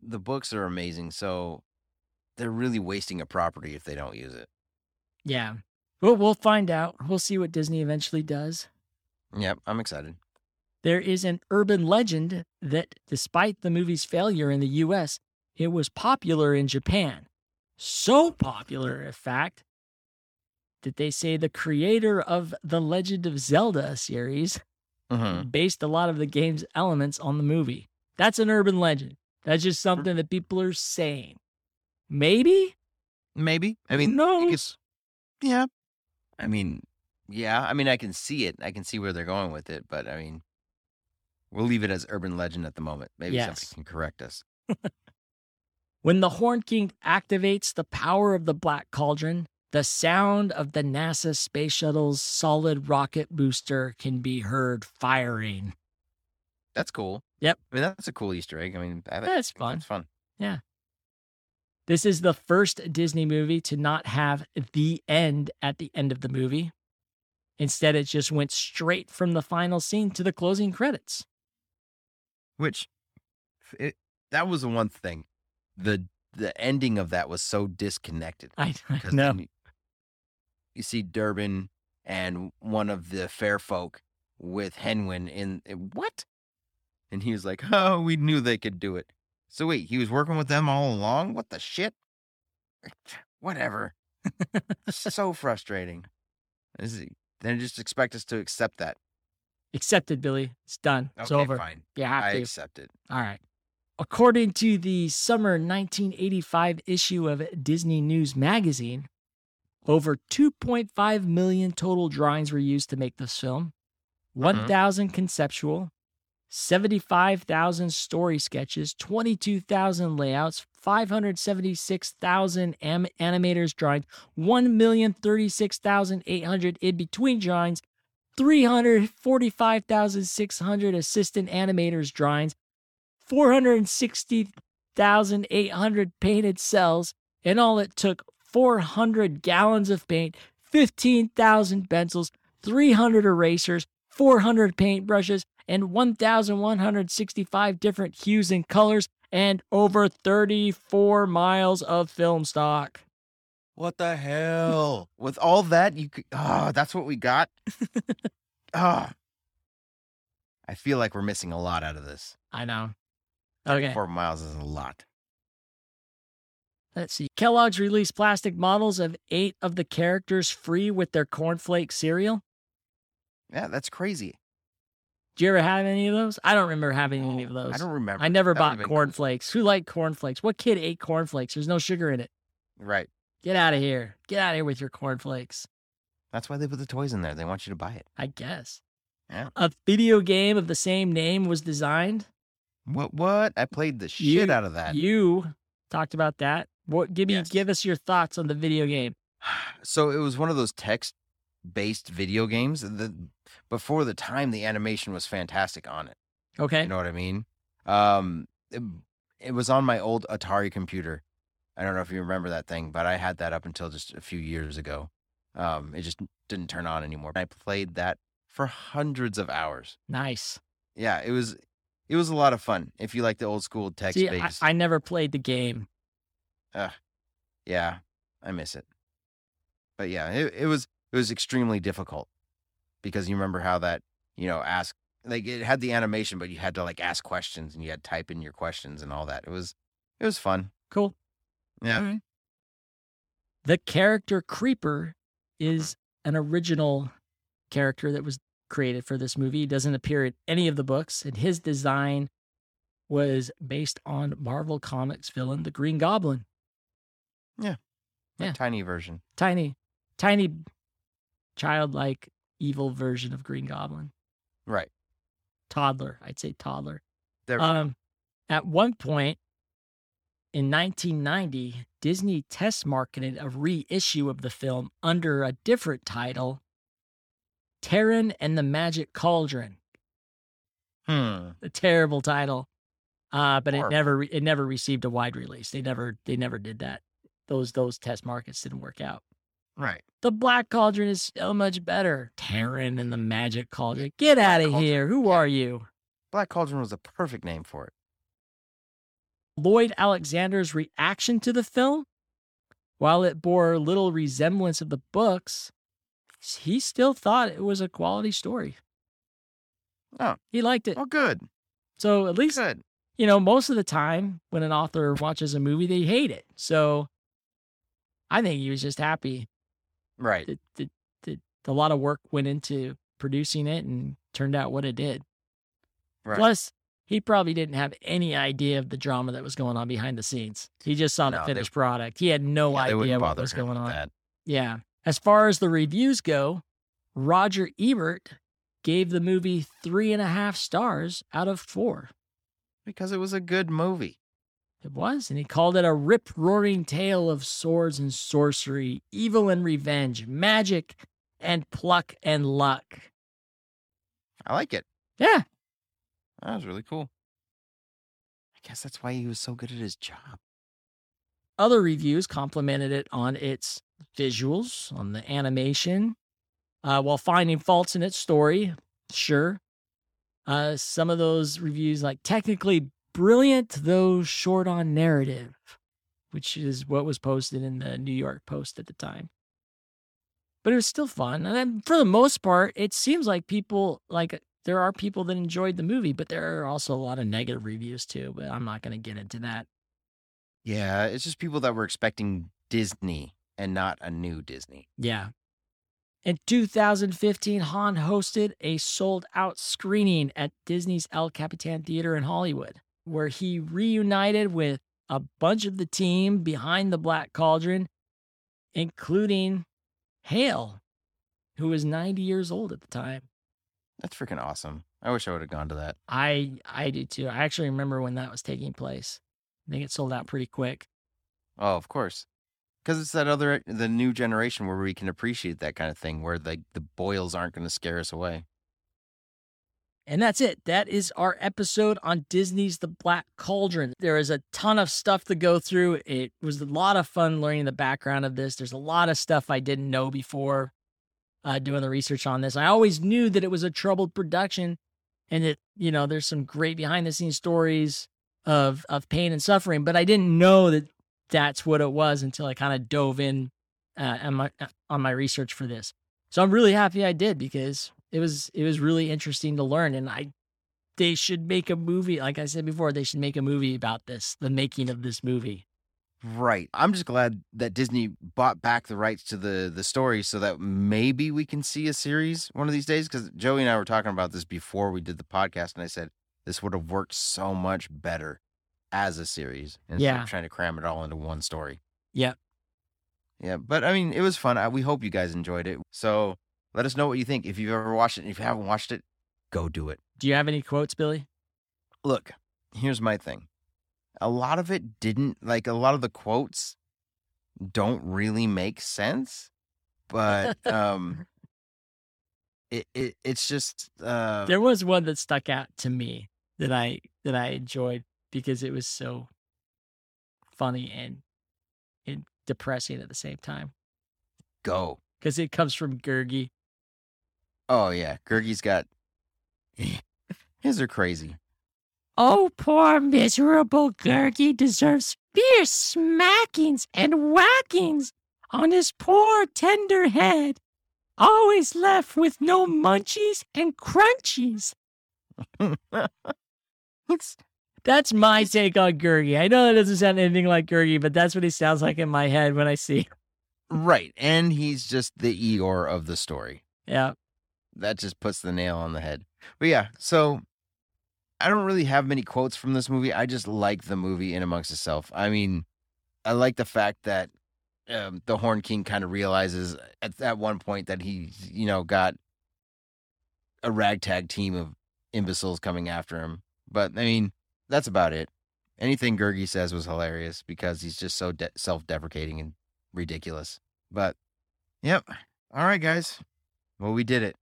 the books are amazing. So they're really wasting a property if they don't use it. Yeah. Well, we'll find out. We'll see what Disney eventually does. Yep. I'm excited. There is an urban legend that despite the movie's failure in the US, it was popular in Japan. So popular, in fact, that they say the creator of the Legend of Zelda series hmm based a lot of the game's elements on the movie. That's an urban legend. That's just something that people are saying. Maybe? Maybe. I mean, no. it's, yeah. I mean, yeah. I mean, I can see it. I can see where they're going with it, but I mean, we'll leave it as urban legend at the moment. Maybe Yes. somebody can correct us. When the Horn King activates the power of the Black Cauldron, the sound of the NASA space shuttle's solid rocket booster can be heard firing. That's cool. Yep. I mean, that's a cool Easter egg. I mean, I think That's fun. It's fun. Yeah. This is the first Disney movie to not have the end at the end of the movie. Instead, it just went straight from the final scene to the closing credits. Which, it, that was the one thing. The the ending of that was so disconnected. I, I know. you, you see Dallben and one of the fair folk with Hen Wen in in- what? And he was like, "Oh, we knew they could do it." So wait, he was working with them all along. What the shit? Whatever. so frustrating. Is he, then just expect us to accept that. Accepted, Billy. It's done. It's okay, over. fine. You have I to. accept it. All right. According to the summer 1985 issue of Disney News magazine, over 2.5 million total drawings were used to make this film, mm-hmm. 1,000 conceptual, 75,000 story sketches, 22,000 layouts, 576,000 am- animators drawings, 1,036,800 in between drawings, 345,600 assistant animators drawings, 460,800 painted cels. In all, it took 400 gallons of paint, 15,000 pencils, 300 erasers, 400 paintbrushes, and 1,165 different hues and colors, and over 34 miles of film stock. What the hell? With all that, you could. Oh, ah, that's what we got. oh, I feel like we're missing a lot out of this. I know. Okay. Four miles is a lot. Let's see. Kellogg's released plastic models of eight of the characters free with their cornflake cereal. Yeah, that's crazy. Do you ever have any of those? I don't remember having any of those. I don't remember. I never That bought would've cool. cornflakes. Who liked cornflakes? What kid ate cornflakes? There's no sugar in it. Right. Get out of here. Get out of here with your cornflakes. That's why they put the toys in there. They want you to buy it. I guess. Yeah. A video game of the same name was designed. What? What? I played the You- shit out of that. You talked about that. What give me Yes. give us your thoughts on the video game. So it was one of those text-based video games. The before the time, the animation was fantastic on it. Okay. You know what I mean? Um, it, it was on my old Atari computer. I don't know if you remember that thing, but I had that up until just a few years ago. Um, it just didn't turn on anymore. I played that for hundreds of hours. Nice. Yeah, it was it was a lot of fun. If you like the old school text See, I, based, I never played the game. yeah, I miss it. But yeah, it, it was it was extremely difficult because you remember how that you know ask like it had the animation, but you had to like ask questions and you had to type in your questions and all that. It was it was fun. Cool. Yeah. Right. The character Creeper is an original character that was created for this movie. He doesn't appear in any of the books, and his design was based on Marvel Comics villain, the Green Goblin. A Yeah. Tiny version. Tiny, tiny, childlike, evil version of Green Goblin. Right. Toddler, I'd say toddler. There, Um, at one point in 1990, Disney test marketed a reissue of the film under a different title, Taran and the Magic Cauldron. hmm. A terrible title, uh, but it never it never received a wide release. They never they never did that. Those those test markets didn't work out. Right. The Black Cauldron is so much better. Taran and the Magic Cauldron. Get out of here. Who are you? Black Cauldron was a perfect name for it. Lloyd Alexander's reaction to the film, while it bore little resemblance of the books, he still thought it was a quality story. Oh. He liked it. Oh, good. So at least, Good. you know, most of the time when an author watches a movie, they hate it. So I think he was just happy Right. that, that, that a lot of work went into producing it and turned out what it did. Right. Plus, he probably didn't have any idea of the drama that was going on behind the scenes. He just saw the No, they- finished product. He had no Yeah, idea what was going on. That. Yeah. As far as the reviews go, Roger Ebert gave the movie three and a half stars out of four. Because it was a good movie. It was, and he called it a rip roaring tale of swords and sorcery, evil and revenge, magic and pluck and luck. I like it. Yeah, That was really cool. I guess that's why he was so good at his job. Other reviews complimented it on its visuals, on the animation, uh, while finding faults in its story. Sure. Uh, some of those reviews, like technically brilliant, though short on narrative, which is what was posted in the New York Post at the time. But it was still fun. And for the most part, it seems like people, like, there are people that enjoyed the movie, but there are also a lot of negative reviews too. But I'm not going to get into that. Yeah, it's just people that were expecting Disney and not a new Disney. Yeah. In 2015, Hahn hosted a sold out screening at Disney's El Capitan Theater in Hollywood, where he reunited with a bunch of the team behind the Black Cauldron, including Hale, who was 90 years old at the time. That's freaking awesome. I wish I would have gone to that. I I do too. I actually remember when that was taking place. I get sold out pretty quick. Oh, of course. Because it's that other, the new generation where we can appreciate that kind of thing, where the, the boils aren't going to scare us away. And that's it. That is our episode on Disney's The Black Cauldron. There is a ton of stuff to go through. It was a lot of fun learning the background of this. There's a lot of stuff I didn't know before uh, doing the research on this. I always knew that it was a troubled production and that, you know, there's some great behind the scenes stories of, of pain and suffering, but I didn't know that that's what it was until I kind of dove in uh, on, my, on my research for this. So I'm really happy I did because it was it was really interesting to learn and I they should make a movie like I said before they should make a movie about this the making of this movie. Right. I'm just glad that Disney bought back the rights to the the story so that maybe we can see a series one of these days. Because Joey and I were talking about this before we did the podcast, and I said this would have worked so much better as a series instead Yeah. of trying to cram it all into one story. Yep. Yeah, but I mean, it was fun. I, we hope you guys enjoyed it. So let us know what you think. If you've ever watched it, and if you haven't watched it, go do it. Do you have any quotes, Billy? Look, here's my thing. A lot of it didn't like a lot of the quotes don't really make sense, but um it, it it's just uh There was one that stuck out to me that I that I enjoyed because it was so funny and and depressing at the same time go. because it comes from Gurgi. Oh yeah, Gurgi's got his are crazy. Oh, poor miserable Gurgi deserves fierce smackings and whackings on his poor tender head, always left with no munchies and crunchies. That's my take on Gurgi. I know that doesn't sound anything like Gurgi, but that's what he sounds like in my head when I see him. Right. And he's just the Igor of the story. Yeah. That just puts the nail on the head. But yeah, so I don't really have many quotes from this movie. I just like the movie in amongst itself. I mean, I like the fact that um, the Horn King kind of realizes at that one point that he's, you know, got a ragtag team of imbeciles coming after him. But I mean, that's about it. Anything Gurgi says was hilarious because he's just so de- self-deprecating and ridiculous. But yep. All right, guys. Well, we did it.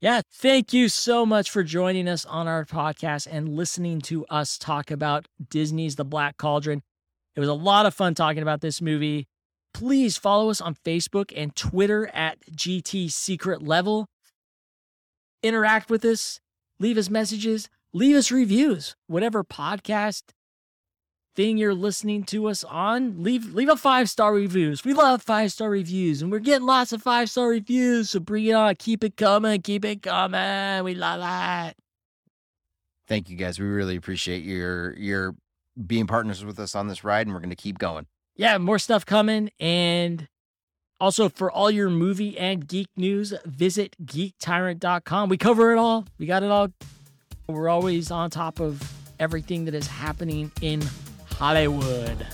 Yeah, thank you so much for joining us on our podcast and listening to us talk about Disney's The Black Cauldron. It was a lot of fun talking about this movie. Please follow us on Facebook and Twitter at GT Secret Level. Interact with us, leave us messages, leave us reviews. Whatever podcast thing you're listening to us on, leave leave a five star reviews. We love five star reviews, and we're getting lots of five star reviews. So bring it on, keep it coming, keep it coming. We love it. Thank you guys. We really appreciate your your being partners with us on this ride, and we're going to keep going. Yeah, more stuff coming, and also for all your movie and geek news, visit geektyrant.com. We cover it all. We got it all. We're always on top of everything that is happening in Hollywood.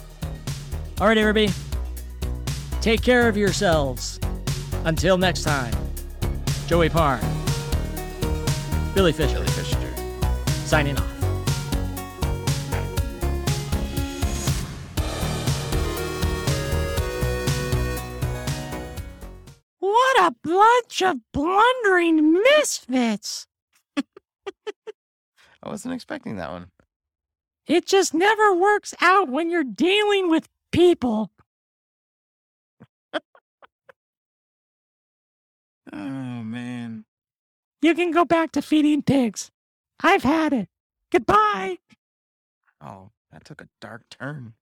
All right, everybody. Take care of yourselves. Until next time, Joey Paur, Billy Fisher, Billy Fisher. signing off. What a bunch of blundering misfits! I wasn't expecting that one. It just never works out when you're dealing with people. Oh man. You can go back to feeding pigs. I've had it. Goodbye. Oh, that took a dark turn.